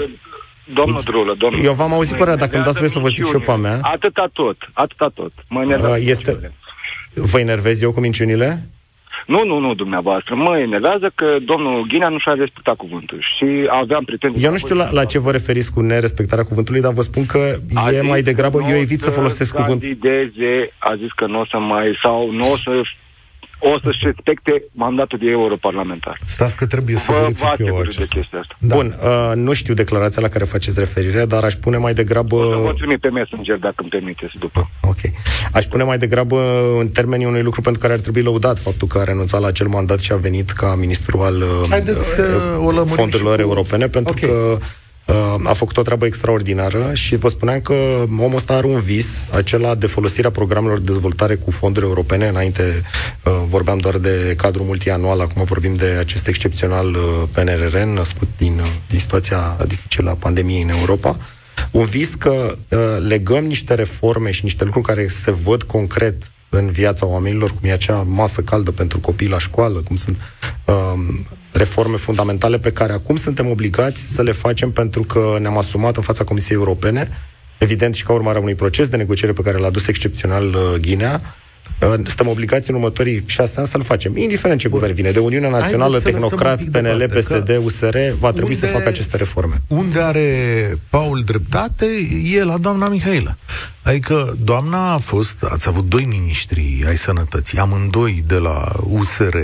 Domnul Drulă, domnul... Eu v-am auzit părerea, dacă îmi dați voie să vă zic și eu pe a mea. Atâta tot, atâta tot. Mă uh, este... Vă enervez eu cu minciunile? Nu, nu, nu, dumneavoastră. Mă enervează că domnul Ghinea nu și-a respectat cuvântul și aveam pretenții... Eu nu știu la, la ce vă referiți cu nerespectarea cuvântului, dar vă spun că a e mai degrabă, eu evit să folosesc cuvântul. a zis că nu o să mai, sau nu o să o să-și respecte mandatul de europarlamentar. Stați că trebuie să verific eu acesta. De asta. Da. Bun, uh, nu știu declarația la care faceți referire, dar aș pune mai degrabă... O să vă trimit pe Messenger dacă îmi permiteți după. Ok. Aș pune mai degrabă în termenii unui lucru pentru care ar trebui lăudat faptul că a renunțat la acel mandat și a venit ca ministru al Haideți, uh, fondurilor europene, pentru okay. că a făcut o treabă extraordinară și vă spuneam că omul ăsta are un vis, acela de folosirea programelor de dezvoltare cu fonduri europene. Înainte uh, vorbeam doar de cadrul multianual, acum vorbim de acest excepțional uh, PNRR născut din, uh, din situația dificilă a pandemiei în Europa. Un vis că legăm niște reforme și niște lucruri care se văd concret în viața oamenilor, cum e acea masă caldă pentru copii la școală, cum sunt um, reforme fundamentale pe care acum suntem obligați să le facem pentru că ne-am asumat în fața Comisiei Europene, evident și ca urmare a unui proces de negociere pe care l-a dus excepțional uh, Ghinea, uh, suntem obligați în următorii șase ani să-l facem. Indiferent ce guvern vine, de Uniunea Națională, Tehnocrat, PNL, PSD, USR, va trebui unde, să facă aceste reforme. Unde are Paul dreptate, e la doamna Mihaela. Adică doamna a fost, ați avut doi miniștri ai sănătății, amândoi de la USR,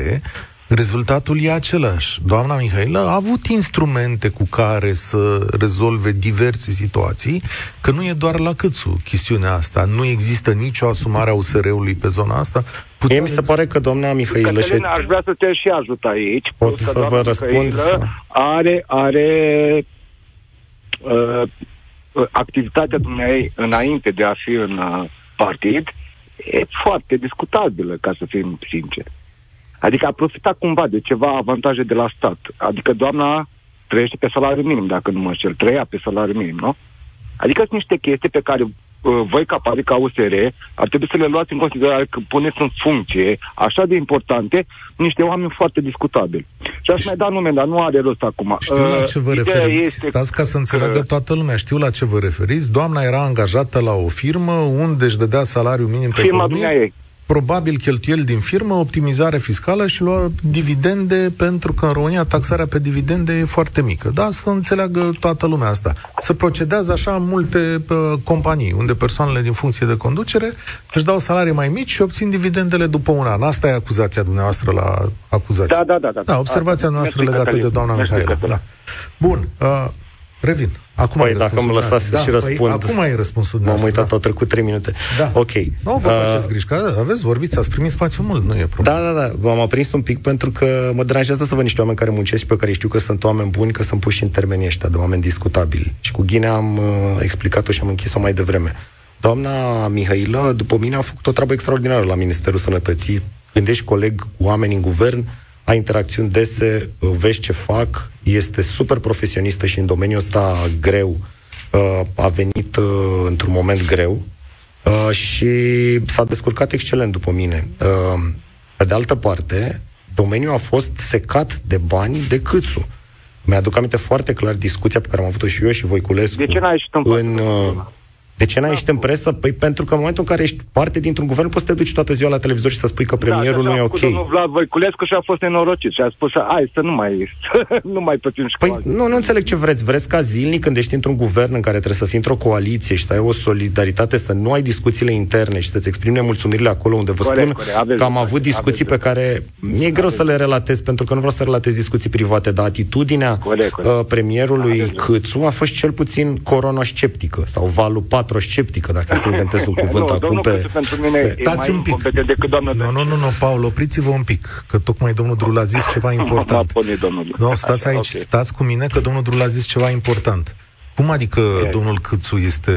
Rezultatul e același. Doamna Mihailă a avut instrumente cu care să rezolve diverse situații, că nu e doar la câțu chestiunea asta. Nu există nicio asumare a USR-ului pe zona asta. Mie mi se pare că doamna Mihailă... Cătălina, aș vrea să te și ajut aici. Pot să vă răspund? Să... Are, are uh, activitatea dumneai înainte de a fi în uh, partid e foarte discutabilă, ca să fim sinceri. Adică a profitat cumva de ceva avantaje de la stat. Adică doamna trăiește pe salariu minim, dacă nu mă șel, trăia pe salariu minim, nu? Adică sunt niște chestii pe care uh, voi ca partid, ca USR, ar trebui să le luați în considerare că puneți în funcție așa de importante niște oameni foarte discutabili. Și aș mai da nume, dar nu are rost acum. Știu la ce vă Uh, ideea referiți. este Stați ca să înțeleagă că- toată lumea. Știu la ce vă referiți. Doamna era angajată la o firmă unde își dădea salariu minim pe Firma economie. dumneaei. Probabil cheltuieli din firmă, optimizare fiscală și lua dividende, pentru că în România taxarea pe dividende e foarte mică. Da, să înțeleagă toată lumea asta. Se procedează așa în multe uh, companii, unde persoanele din funcție de conducere își dau salarii mai mici și obțin dividendele după un an. Asta e acuzația dumneavoastră la acuzație. Da, da, da, da. Da, observația Asta. noastră Mersi, legată Cătălin. de doamna Mersi, Mihaela. Cătălin. Da. Bun, uh, revin. Acum Păi, ai dacă răspunsul îmi lăsați dumneavoastră. și da, răspund. Păi, acum ai răspunsul M-am dumneavoastră, uitat, da. au trecut 3 minute. Da. Ok. Nu vă Uh, faceți griji, că aveți, vorbiți, ați primit spațiu mult, nu e problemă. Da, da, da. M-am aprins un pic pentru că mă deranjează să văd niște oameni care muncesc și pe care știu că sunt oameni buni, că sunt puși în termenii ăștia de oameni discutabili. Și cu Ghine am uh, explicat-o și am închis-o mai devreme. Doamna Mihailă, după mine, a făcut o treabă extraordinară la Ministerul Sănătății. Gândești coleg cu oameni în guvern, ai interacțiuni dese, uh, vezi ce fac, este super profesionistă și în domeniul ăsta greu uh, a venit uh, într-un moment greu uh, și s-a descurcat excelent după mine. Uh, pe de altă parte, domeniul a fost secat de bani de câțu. Mi-aduc aminte foarte clar discuția pe care am avut-o și eu și Voiculescu. De ce n-ai ieșit în în, uh, de ce n-ai ieșit în presă? Păi pentru că în momentul în care ești parte dintr-un guvern, poți să te duci toată ziua la televizor și să spui că premierul da, nu e așa a ok. făcut Domnul Vlad Voiculescu și a fost nenorocit și a spus, hai să nu mai, să nu mai pățim Păi școală. nu, nu înțeleg ce vreți. Vreți ca zilnic când ești într-un guvern în care trebuie să fii într-o coaliție și să ai o solidaritate, să nu ai discuțiile interne și să-ți exprimi nemulțumirile acolo unde vă Corect, spun corect, aveți că am dreptate, avut discuții pe aveți care mi-e greu să le relatez pentru că nu vreau să relatez discuții private, dar atitudinea Corect, corect. uh, premierului Aveți dreptate. Câțu a fost cel puțin coronosceptică sau valupatrosceptică, dacă să inventez un cuvânt nu, acum domnul pe... Câțu pentru mine se- e Stați mai un pic. incompetent decât doamna Nu, nu, nu, nu, Paul, opriți-vă un pic, că tocmai domnul Drul a zis ceva important. M-a pornit domnul. Nu, stați Așa, aici, ok. stați cu mine, că domnul Drul a zis ceva important. Cum adică E. domnul Câțu este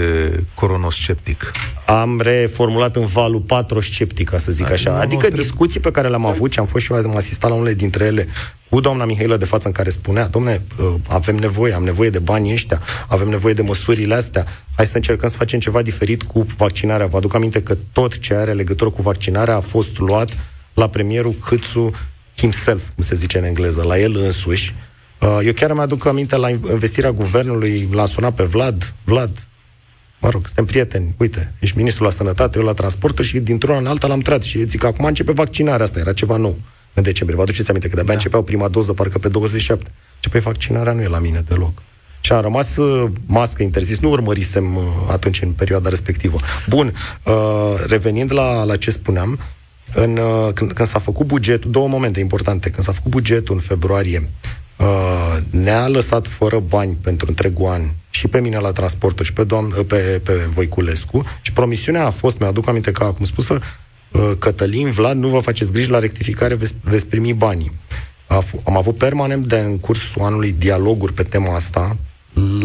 coronosceptic? am reformulat în valul patrosceptic, ca să zic Ai, așa. nu, nu, adică trebuie- discuții pe care le-am avut și am fost și eu am asistat la unele dintre ele cu doamna Mihailă de față în care spunea, domne, uh, avem nevoie, am nevoie de banii ăștia, avem nevoie de măsurile astea, hai să încercăm să facem ceva diferit cu vaccinarea. Vă aduc aminte că tot ce are legătură cu vaccinarea a fost luat la premierul Câțu himself, cum se zice în engleză, la el însuși. Uh, Eu chiar mi-aduc aminte la investirea guvernului, l-am sunat pe Vlad, Vlad, mă rog, suntem prieteni, uite, ești ministrul la sănătate, eu la transporturi și dintr-una în alta l-am trat și zic că acum începe vaccinarea asta, era ceva nou în decembrie. Vă aduceți aminte că de-abia da. începeau prima doză, parcă pe 27. Ce păi vaccinarea nu e la mine deloc. Și am rămas uh, mască interzis, nu urmărisem uh, atunci în perioada respectivă. Bun, uh, revenind la, la ce spuneam, în, uh, când, când s-a făcut bugetul, două momente importante, când s-a făcut bugetul în februarie, uh, ne-a lăsat fără bani pentru întregul an și pe mine la transporturi și pe, doamn, pe, pe Voiculescu și promisiunea a fost, mi-aduc aminte că, cum spus, uh, Cătălin, Vlad, nu vă faceți griji la rectificare, veți, veți primi banii. A f- am avut permanent de în cursul anului dialoguri pe tema asta.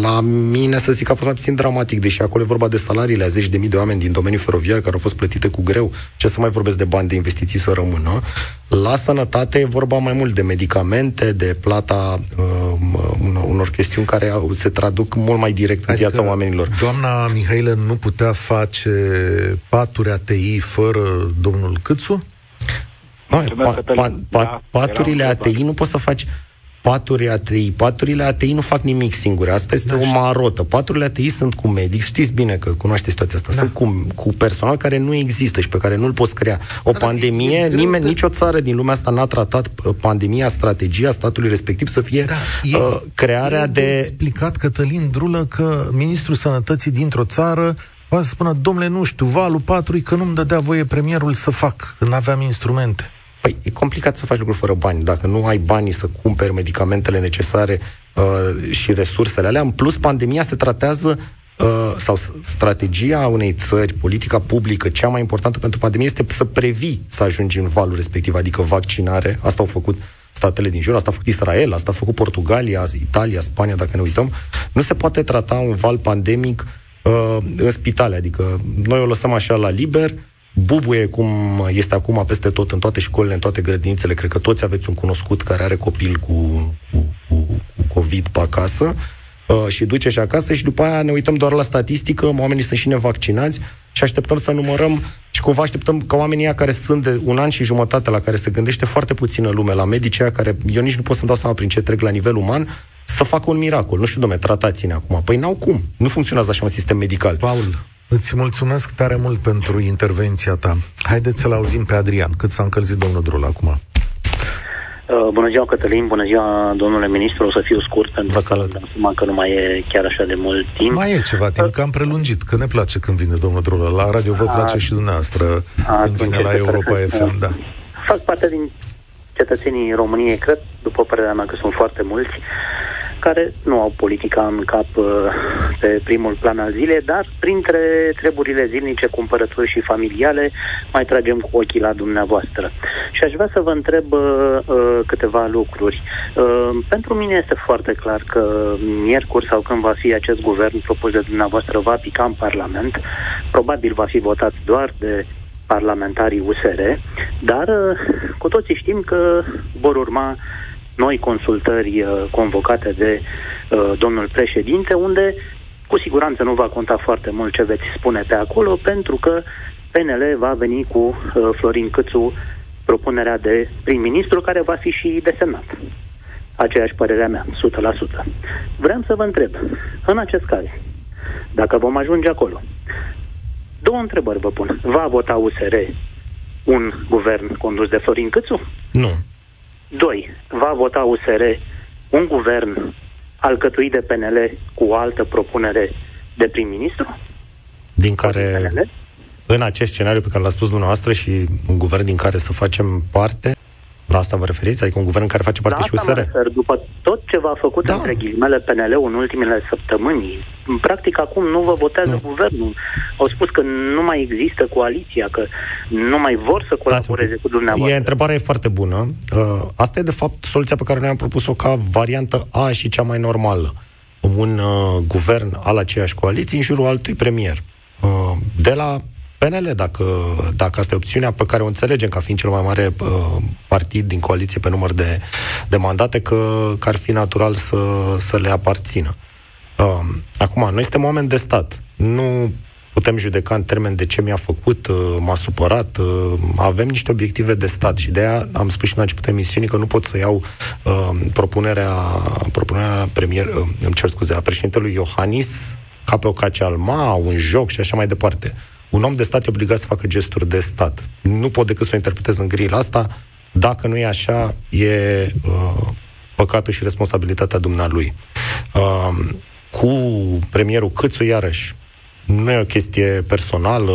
La mine, să zic, a fost mai puțin dramatic, deși acolo e vorba de salariile a zeci de mii de oameni din domeniul feroviar care au fost plătite cu greu. Ce să mai vorbesc de bani de investiții să rămână. La sănătate e vorba mai mult de medicamente, de plata uh, unor, unor chestiuni care au, se traduc mult mai direct în viața oamenilor. Doamna Mihailă nu putea face paturi ATI fără domnul Câțu? Nu, Mulțumesc, pa, Cătălin. pa, pa, Da, paturile eram ATI nu poți să faci paturi ATI. Paturile ATI nu fac nimic singure. Asta este Da, o știu. marotă. Paturile ATI sunt cu medici. Știți bine că cunoașteți situația asta. Da. Sunt cu, cu personal care nu există și pe care nu-l poți crea. O Da, dar pandemie, e greu nimeni, de- nicio țară din lumea asta n-a tratat uh, pandemia, strategia statului respectiv să fie Da, e, uh, crearea e de... explicat Cătălin Drulă că ministrul sănătății dintr-o țară va să spună, domnule, nu știu, valul patrui că nu-mi dădea voie premierul să fac, când aveam instrumente. Păi, e complicat să faci lucruri fără bani. Dacă nu ai banii să cumperi medicamentele necesare uh, și resursele alea, în plus, pandemia se tratează uh, sau s- strategia unei țări, politica publică, cea mai importantă pentru pandemie este să previi să ajungi în valul respectiv, adică vaccinare. Asta au făcut statele din jur, asta a făcut Israel, asta a făcut Portugalia, Italia, Spania, dacă ne uităm. Nu se poate trata un val pandemic uh, în spitale, adică noi o lăsăm așa la liber, bubuie cum este acum peste tot, în toate școlile, în toate grădinițele. Cred că toți aveți un cunoscut care are copil cu, cu, cu, cu COVID pe acasă. uh, și duce și acasă și după aia ne uităm doar la statistică, oamenii sunt și nevaccinați și așteptăm să numărăm și cumva așteptăm ca oamenii ăia care sunt de un an și jumătate la care se gândește foarte puțină lume, la medici care eu nici nu pot să-mi dau seama prin ce trec la nivel uman, să facă un miracol. Nu știu, domne, tratați-ne acum. Păi n-au cum. Nu funcționează așa un sistem medical. Paul, îți mulțumesc tare mult pentru intervenția ta. Haideți să-l auzim pe Adrian, cât s-a încălzit domnul Drul acum. Uh, bună ziua, Cătălin, bună ziua, domnule ministru, o să fiu scurt, pentru Vă salut. că dăm că nu mai e chiar așa de mult timp. Mai e ceva timp, că am prelungit, că ne place când vine domnul Drulă. La radio vă place și dumneavoastră când vine la Europa FM, da. Fac parte din cetățenii României, cred, după părerea mea că sunt foarte mulți, care nu au politica în cap uh, pe primul plan al zilei, dar printre treburile zilnice, cumpărături și familiale, mai tragem cu ochii la dumneavoastră. Și aș vrea să vă întreb uh, uh, câteva lucruri. Uh, pentru mine este foarte clar că miercuri sau când va fi acest guvern propus de dumneavoastră va pica în Parlament, probabil va fi votat doar de parlamentarii USR, dar uh, cu toții știm că vor urma noi consultări uh, convocate de uh, domnul președinte, unde cu siguranță nu va conta foarte mult ce veți spune pe acolo, pentru că PNL va veni cu uh, Florin Câțu propunerea de prim-ministru, care va fi și desemnat. Aceeași părerea mea, 100%. Vreau să vă întreb, în acest caz, dacă vom ajunge acolo, două întrebări vă pun. Va vota USR un guvern condus de Florin Câțu? Nu. Doi, va vota USR un guvern alcătuit de PNL cu o altă propunere de prim-ministru? Din care, în acest scenariu pe care l-a spus dumneavoastră și un guvern din care să facem parte, la asta vă referiți? Adică un guvern care face parte La și asta mă USR? refer. După tot ce v-a făcut Da. între ghilimele PNL în ultimele săptămâni, în practic acum nu vă votează Nu. guvernul. Au spus că nu mai există coaliția, că nu mai vor să Stați un colaboreze pic. cu dumneavoastră. E, întrebarea e foarte bună. Uh, asta e, de fapt, soluția pe care noi am propus-o ca variantă A și cea mai normală. Un uh, guvern al aceeași coaliție în jurul altui premier. Uh, de la PNL, dacă, dacă asta e opțiunea pe care o înțelegem ca fiind cel mai mare uh, partid din coaliție pe număr de, de mandate, că, că ar fi natural să, să le aparțină. Uh, acum, noi suntem oameni de stat. Nu putem judeca în termen de ce mi-a făcut, uh, m-a supărat. uh, Avem niște obiective de stat și de aia am spus și la începutul emisiunii că nu pot să iau uh, propunerea, propunerea premier, uh, îmi cer scuze, a președintelui Iohannis ca pe o cacealma, un joc și așa mai departe. Un om de stat e obligat să facă gesturi de stat. Nu pot decât să o interpretez în gril asta. Dacă nu e așa, e uh, păcatul și responsabilitatea dumnealui. Uh, cu premierul Câțu, iarăși, nu e o chestie personală,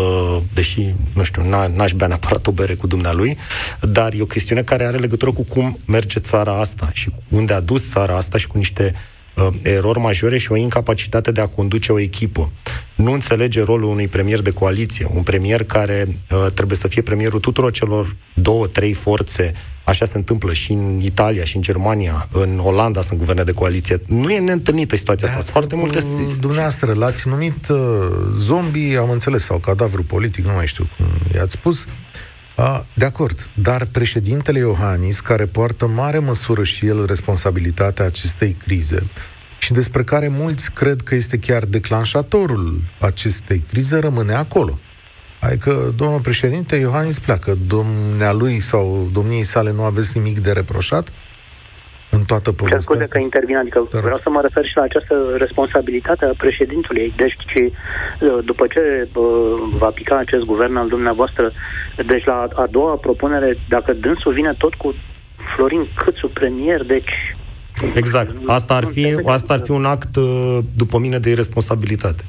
deși, nu știu, n- n-aș bea neapărat o bere cu dumnealui, dar e o chestiune care are legătură cu cum merge țara asta și unde a dus țara asta și cu niște uh, erori majore și o incapacitate de a conduce o echipă. Nu înțelege rolul unui premier de coaliție, un premier care uh, trebuie să fie premierul tuturor celor două, trei forțe. Așa se întâmplă și în Italia, și în Germania, în Olanda sunt guverne de coaliție. Nu e neîntâlnită situația asta. Sunt foarte multe... Dumneavoastră l-ați numit uh, zombie, am înțeles, sau cadavru politic, nu mai știu cum i-ați spus. Uh, de acord, dar președintele Iohannis, care poartă mare măsură și el responsabilitatea acestei crize și despre care mulți cred că este chiar declanșatorul acestei crize, rămâne acolo. Adică, domnul președinte, Iohannis pleacă. Dumnealui sau domniei sale nu aveți nimic de reproșat în toată Cer povestea scuze asta? că intervin, adică Te rog. vreau să mă refer și la această responsabilitate a președintului. Deci, uh, după ce uh, va pica acest guvern al dumneavoastră, deci la a doua propunere, dacă dânsul vine tot cu Florin Câțu premier, deci... Exact. Asta ar Nu fi, înțeleg. asta ar fi un act, uh, după mine, de irresponsabilitate.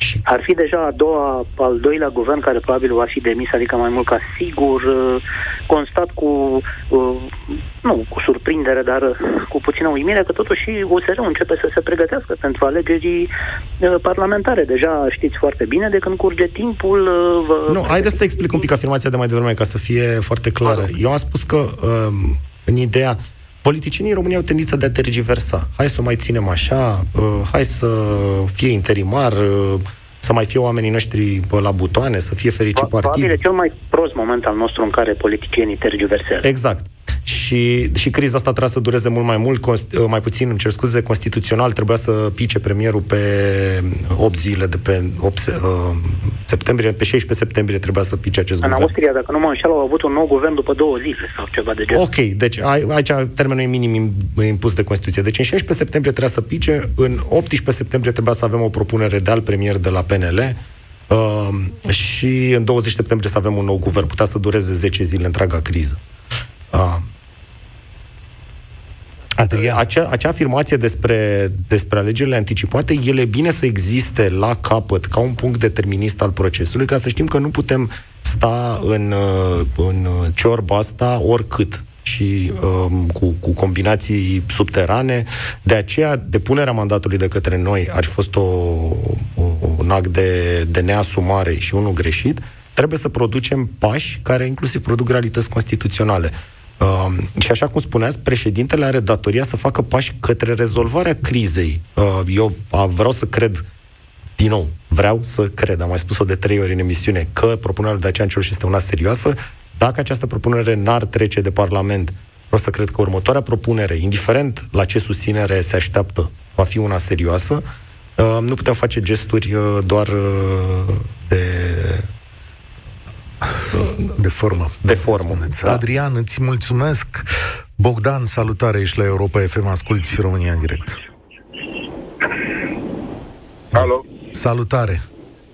Și Ar fi deja a doua, al doilea guvern care probabil va fi demis, adică mai mult ca sigur. uh, Constat cu, uh, nu cu surprindere, dar uh, cu puțină uimire că totuși USR începe să se pregătească pentru alegerii uh, parlamentare. Deja știți foarte bine de când curge timpul. uh, Vă... Nu, haideți să explic un pic afirmația de mai devreme, ca să fie foarte clară. Eu am spus că, um, în ideea, politicienii în România au tendința de a tergiversa. Hai să o mai ținem așa, uh, hai să fie interimar, uh, să mai fie oamenii noștri bă, la butoane, să fie fericit Probabil e partid. cel mai prost moment al nostru în care politicienii tergiversează. Exact. Și, și criza asta trebuia să dureze mult mai mult, const, mai puțin, îmi cer scuze, constituțional trebuia să pice premierul pe 8 zile de pe 8 uh, septembrie, pe 16 septembrie trebuia să pice acest În guvern. Austria, dacă nu mă înșel, au avut un nou guvern după două zile sau ceva de genul. Ok, deci aici termenul e minim impus de Constituție. Deci în 16 septembrie trebuia să pice, în 18 septembrie trebuia să avem o propunere de alt premier de la PNL, Uh, și în 20 septembrie să avem un nou guvern. Putea să dureze 10 zile întreaga criză. Uh, Adrian. Acea, acea afirmație despre, despre alegerile anticipate, ele e bine să existe la capăt ca un punct determinist al procesului, ca să știm că nu putem sta în, uh, în ciorba asta oricât și um, cu, cu combinații subterane. De aceea, depunerea mandatului de către noi ar fi fost o, o, un act de, de neasumare și unul greșit. Trebuie să producem pași care inclusiv produc realități constituționale. Uh, și așa cum spuneați, președintele are datoria să facă pași către rezolvarea crizei. Uh, eu uh, vreau să cred, din nou, vreau să cred, am mai spus-o de trei ori în emisiune, că propunerea de aceea este una serioasă. Dacă această propunere n-ar trece de Parlament, vreau să cred că următoarea propunere, indiferent la ce susținere se așteaptă, va fi una serioasă. Uh, nu putem face gesturi uh, doar uh, de de formă. De formă. Da. Adrian, îți mulțumesc. Bogdan, salutare, ești la Europa FM, asculti România în direct. Alo. Salutare,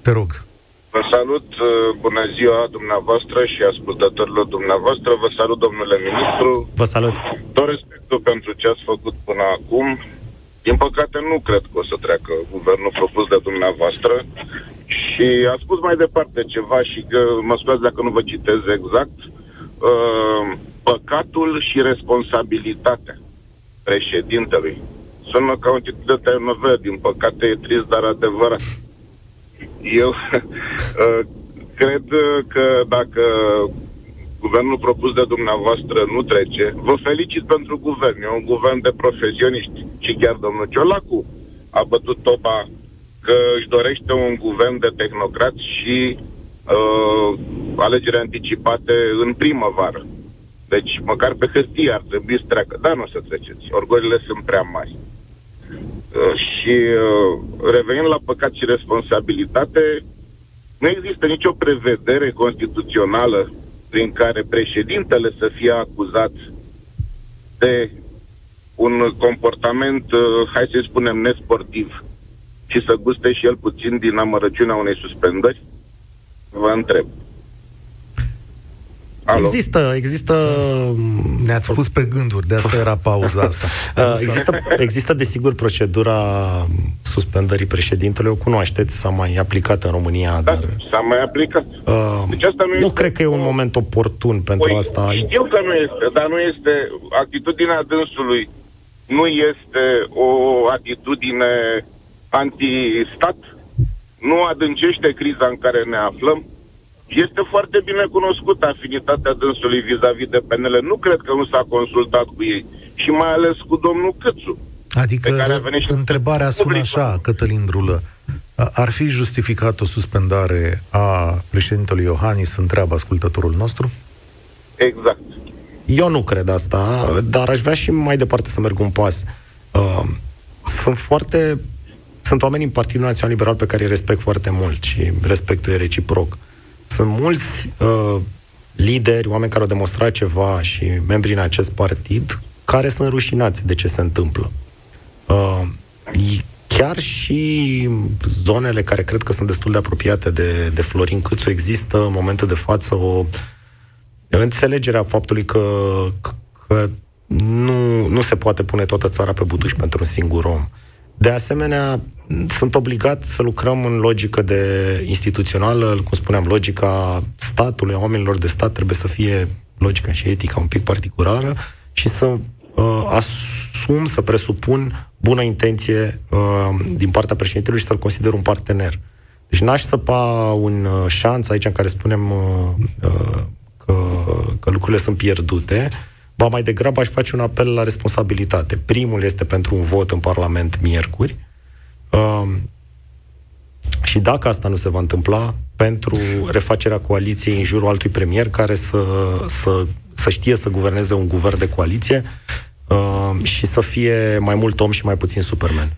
te rog. Vă salut, uh, bună ziua dumneavoastră și ascultătorilor dumneavoastră. Vă salut, domnule ministru. Vă salut. Tot respectul pentru ce ați făcut până acum. Din păcate, nu cred că o să treacă guvernul propus de dumneavoastră. Și a spus mai departe ceva și că, mă scuzați dacă nu vă citez exact, uh, păcatul și responsabilitatea președintelui. Sună ca un titlu de telenovela, din păcate e trist, dar adevărat. Eu uh, cred că dacă guvernul propus de dumneavoastră nu trece, vă felicit pentru guvern. E un guvern de profesioniști. Și chiar domnul Ciolacu a bătut toba că își dorește un guvern de tehnocrați și uh, alegeri anticipate în primăvară. Deci, măcar pe hârtie ar trebui să treacă. Dar nu o să treceți. Orgolile sunt prea mari. Uh, și uh, revenind la păcat și responsabilitate, nu există nicio prevedere constituțională prin care președintele să fie acuzat de un comportament, uh, hai să spunem, nesportiv și să guste și el puțin din amărăciunea unei suspendări? Vă întreb. Alo? Există, există... Ne-ați pus pe gânduri, de asta era pauza asta. Uh, există, există, desigur, procedura suspendării președintelui, o cunoașteți, s-a mai aplicat în România, da, dar... s-a mai aplicat. Uh, deci asta nu, nu este cred că e un moment oportun pentru păi, asta. Știu că nu este, dar nu este... Atitudinea dânsului nu este o atitudine anti-stat, nu adâncește criza în care ne aflăm, este foarte bine cunoscută afinitatea dânsului vis-a-vis de PNL. Nu cred că nu s-a consultat cu ei. Și mai ales cu domnul Câțu. Adică care a venit întrebarea sună așa, Cătălin Drulă. Ar fi justificat o suspendare a președintelui Iohannis, întreabă ascultătorul nostru? Exact. Eu nu cred asta, dar aș vrea și mai departe să merg un pas. Uh, sunt foarte sunt oameni în Partidul Național Liberal pe care îi respect foarte mult și respectul e reciproc. Sunt mulți uh, lideri, oameni care au demonstrat ceva și membri în acest partid care sunt rușinați de ce se întâmplă. Uh, chiar și zonele care cred că sunt destul de apropiate de, de Florin Câțu există în momentul de față o înțelegere a faptului că, că nu, nu se poate pune toată țara pe butuș pentru un singur om. De asemenea, sunt obligat să lucrăm în logică de instituțională, cum spuneam, logica statului, a oamenilor de stat trebuie să fie logica și etica un pic particulară și să uh, asum, să presupun bună intenție uh, din partea președintelui și să-l consider un partener. Deci n-aș săpa un uh, șanț aici în care spunem uh, uh, că, că lucrurile sunt pierdute, ba mai degrabă aș face un apel la responsabilitate. Primul este pentru un vot în Parlament miercuri, Uh, și și dacă asta nu se va întâmpla, pentru refacerea coaliției în jurul altui premier care să, să, să știe să guverneze un guvern de coaliție uh, și să fie mai mult om și mai puțin Superman.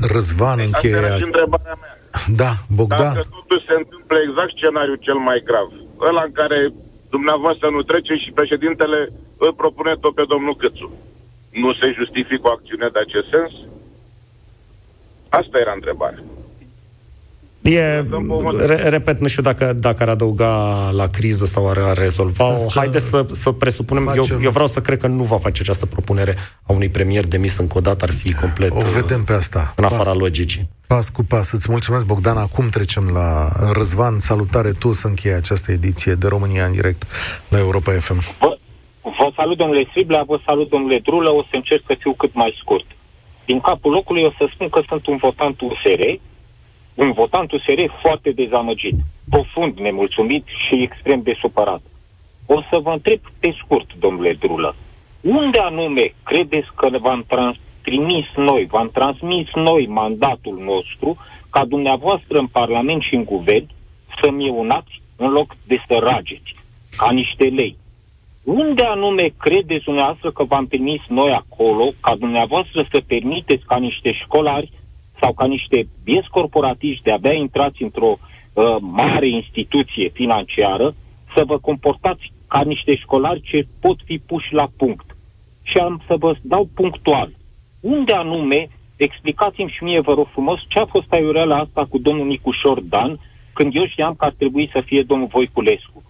Răzvan încheie... Asta era și întrebarea mea. Da, Bogdan. Dacă totuși se întâmplă exact scenariul cel mai grav, ăla în care dumneavoastră nu trece și președintele îl propune tot pe domnul Câțu, nu se justifică o acțiune de acest sens? Asta era întrebarea. E, re, repet, nu știu dacă, dacă ar adăuga la criză sau ar, ar rezolva-o. Haideți să, să presupunem, eu, eu vreau să cred că nu va face această propunere a unui premier demis încă o dată, ar fi complet O vedem pe asta. în afara pas, logicii. Pas cu pas. Îți mulțumesc, Bogdan. Acum trecem la Răzvan. Salutare, tu să încheie această ediție de România în direct la Europa FM. Vă, vă salut, domnule Striblea, vă salut, domnule Drulă, o să încerc să fiu cât mai scurt. Din capul locului o să spun că sunt un votant USR, un votant USR foarte dezamăgit, profund nemulțumit și extrem de supărat. O să vă întreb pe scurt, domnule Drulă, unde anume credeți că v-am trans- trimis noi, v-am transmis noi mandatul nostru ca dumneavoastră în Parlament și în Guvern să-mi unați în loc de să rageți, ca niște lei. Unde anume credeți dumneavoastră că v-am trimis noi acolo ca dumneavoastră să permiteți ca niște școlari sau ca niște bies corporatiști de abia intrați într-o uh, mare instituție financiară să vă comportați ca niște școlari ce pot fi puși la punct. Și am să vă dau punctual. Unde anume, explicați-mi și mie, vă rog frumos, ce a fost aiureala asta cu domnul Nicușor Dan, când eu știam că ar trebui să fie domnul Voiculescu.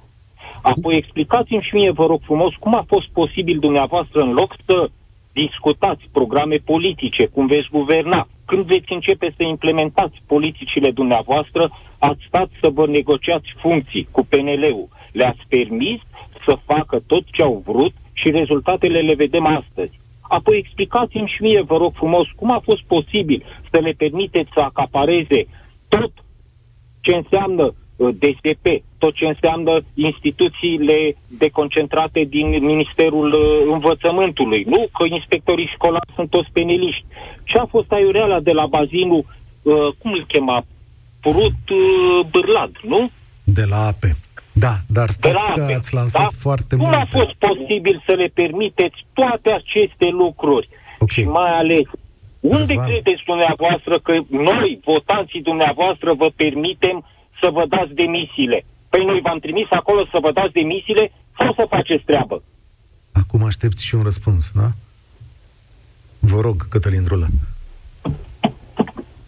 Apoi explicați-mi și mie, vă rog frumos, cum a fost posibil dumneavoastră în loc să discutați programe politice, cum veți guverna, când veți începe să implementați politicile dumneavoastră, ați stat să vă negociați funcții cu PNL-ul. Le-ați permis să facă tot ce au vrut și rezultatele le vedem astăzi. Apoi explicați-mi și mie, vă rog frumos, cum a fost posibil să le permiteți să acapareze tot ce înseamnă uh, DSP, tot ce înseamnă instituțiile deconcentrate din Ministerul uh, Învățământului. Nu că inspectorii școlari sunt toți peneliști. Ce a fost aiureala de la bazinul, uh, cum îl chema, Purut Bârlad, nu? De la ape. Da, dar stați că ați lansat da? foarte Cum multe. a fost posibil să le permiteți toate aceste lucruri? Ok. Și mai ales, unde Răzvan. credeți dumneavoastră că noi, votanții dumneavoastră, vă permitem să vă dați demisiile? Păi noi v-am trimis acolo să vă dați demisiile sau să faceți treabă? Acum aștepți și un răspuns, da? Vă rog, Cătălin Drulă.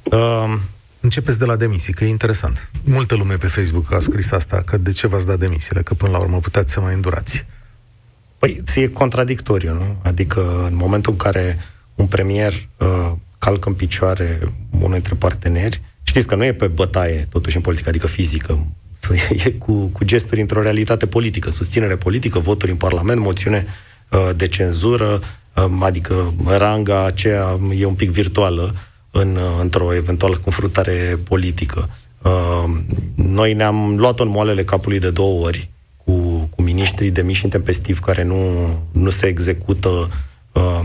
Uh, Începeți de la demisii, că e interesant. Multă lume pe Facebook a scris asta, că de ce v-ați dat demisiile, că până la urmă puteți să mai îndurați. Păi, e contradictoriu, nu? Adică, în momentul în care un premier uh, calcă în picioare unul dintre parteneri, știți că nu e pe bătaie, totuși, în politică, adică fizică, să e cu, cu gesturi într-o realitate politică, susținere politică, voturi în Parlament, moțiune uh, de cenzură, uh, adică ranga aceea e un pic virtuală în, uh, într-o eventuală confruntare politică. Uh, noi ne-am luat în moalele capului de două ori cu, cu miniștrii demiși intempestiv care nu, nu se execută uh,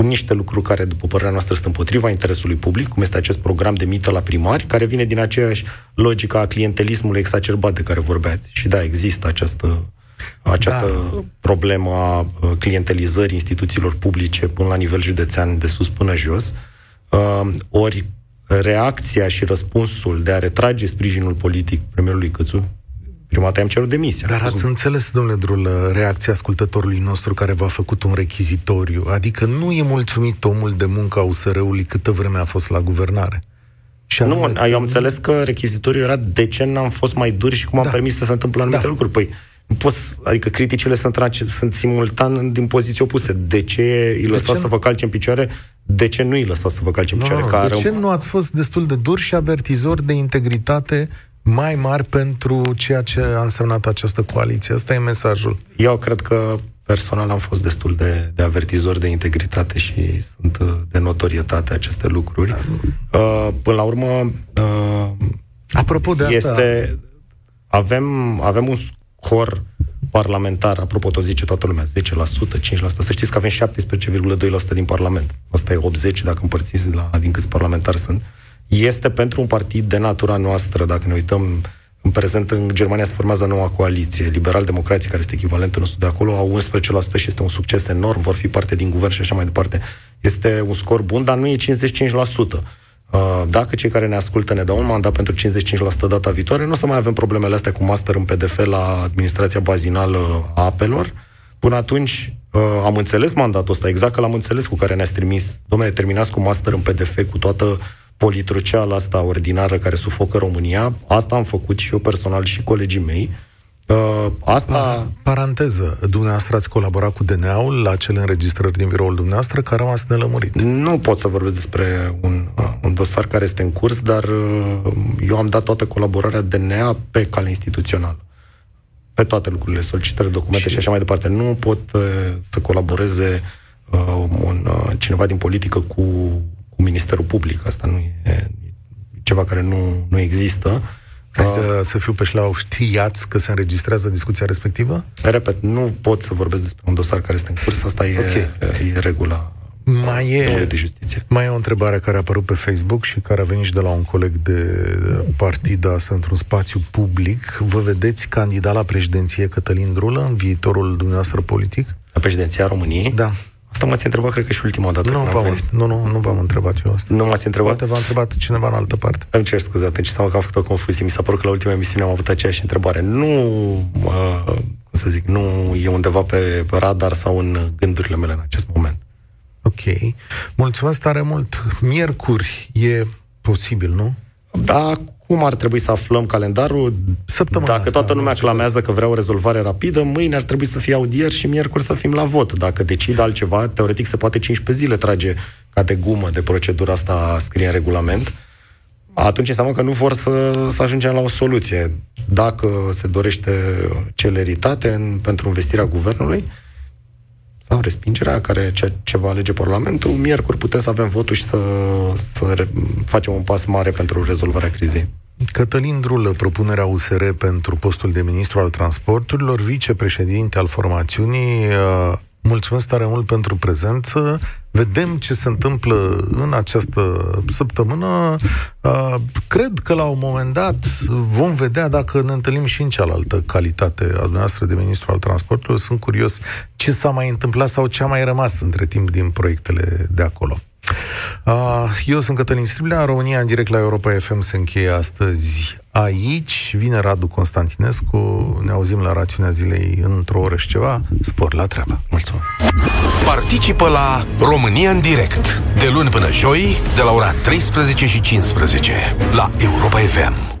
cu niște lucruri care, după părerea noastră, sunt împotriva interesului public, cum este acest program de mită la primari, care vine din aceeași logică a clientelismului exacerbat de care vorbeați. Și da, există această, această da. problemă a uh, clientelizării instituțiilor publice până la nivel județean, de sus până jos. Uh, ori reacția și răspunsul de a retrage sprijinul politic premierului Cățu, prima dată am cerut demisia. Dar ați înțeles, domnule Drulă, reacția ascultătorului nostru care v-a făcut un rechizitoriu. Adică nu e mulțumit omul de muncă a USR-ului câtă vreme a fost la guvernare. Și Nu, anume- eu am înțeles că rechizitoriul era de ce n-am fost mai duri și cum am Da. permis să se întâmple anumite Da. lucruri. Păi, nu poți, adică criticile sunt, trace- sunt simultan din poziții opuse. De ce îi lăsați ce să vă calce în picioare? De ce nu îi lăsați să vă calce în Nu, picioare? nu, Că de are ce un- nu ați fost destul de dur și avertizori de integritate mai mari pentru ceea ce a însemnat această coaliție? Asta e mesajul. Eu cred că personal am fost destul de, de avertizor de integritate și sunt uh, de notorietate aceste lucruri. Uh, până la urmă, uh, Apropo de asta, este avem, avem un scor parlamentar, apropo, tot zice toată lumea, 10%, 5%. Să știți că avem 17,2% din Parlament. Asta e 80 dacă împărțiți la, din câți parlamentari sunt. Este pentru un partid de natura noastră, dacă ne uităm în prezent, în Germania se formează noua coaliție, liberal-democrații, care este echivalentul nostru de acolo, au 11% și este un succes enorm, vor fi parte din guvern și așa mai departe. Este un scor bun, dar nu e 55%. Uh, dacă cei care ne ascultă ne dau un mandat pentru 55% data viitoare, nu o să mai avem problemele astea cu master în PDF la administrația bazinală a apelor. Până atunci uh, am înțeles mandatul ăsta, exact că l-am înțeles cu care ne-ați trimis. Domnule, terminați cu master în PDF, cu toată politruceala asta ordinară care sufocă România. Asta am făcut și eu personal și colegii mei. Uh, asta... Paranteză, dumneavoastră ați colaborat cu DNA-ul la cele înregistrări din biroul dumneavoastră care au rămas nelămurit. Nu pot să vorbesc despre un, uh, un dosar care este în curs, dar uh, eu am dat toată colaborarea DNA pe cale instituțională. Pe toate lucrurile, solicitări, documente și, și așa mai departe. Nu pot uh, să colaboreze uh, un, uh, cineva din politică cu cu Ministerul Public. Asta nu e ceva care nu, nu există. Adică uh, să fiu pe șleau, știați că se înregistrează discuția respectivă? Repet, nu pot să vorbesc despre un dosar care este în curs, asta e, okay. e regula mai e, de justiție. Mai e o întrebare care a apărut pe Facebook și care a venit și de la un coleg de partid asta într-un spațiu public. Vă vedeți candidat la președinție Cătălin Drulă în viitorul dumneavoastră politic? La președinția României? Da. Asta m-ați întrebat, cred că și ultima dată. Nu, v-am, nu, nu, nu v-am întrebat eu asta. Nu m-ați întrebat? Poate v-a întrebat cineva în altă parte. Îmi cer scuze, atunci seama că am făcut o confuzie. Mi s-a părut că la ultima emisiune am avut aceeași întrebare. Nu, uh, cum să zic, nu e undeva pe radar sau în gândurile mele în acest moment. Ok. Mulțumesc tare mult. Miercuri e posibil, nu? Da, cum ar trebui să aflăm calendarul? Săptămâna Dacă toată lumea clamează că vrea o rezolvare rapidă, mâine ar trebui să fie audieri și miercuri să fim la vot. Dacă decid altceva, teoretic se poate 15 zile trage ca de gumă de procedura asta scrie în regulament. Atunci înseamnă că nu vor să, să ajungem la o soluție. Dacă se dorește celeritate în, pentru investirea guvernului, sau respingerea, care ce, ce va alege Parlamentul, miercuri putem să avem votul și să, să re, facem un pas mare pentru rezolvarea crizei. Cătălin Drulă, propunerea USR pentru postul de ministru al transporturilor, vicepreședinte al formațiunii, uh, mulțumesc tare mult pentru prezență. Vedem ce se întâmplă în această săptămână. Uh, cred că la un moment dat vom vedea dacă ne întâlnim și în cealaltă calitate a noastră de ministru al transportului. Sunt curios ce s-a mai întâmplat sau ce a mai rămas între timp din proiectele de acolo. Uh, eu sunt Cătălin Striblea, România în direct la Europa FM se încheie astăzi aici. Vine Radu Constantinescu, ne auzim la rațiunea zilei într-o oră și ceva. Spor la treabă. Mulțumesc! Participă la România în direct, de luni până joi, de la ora 13 și 15, la Europa FM.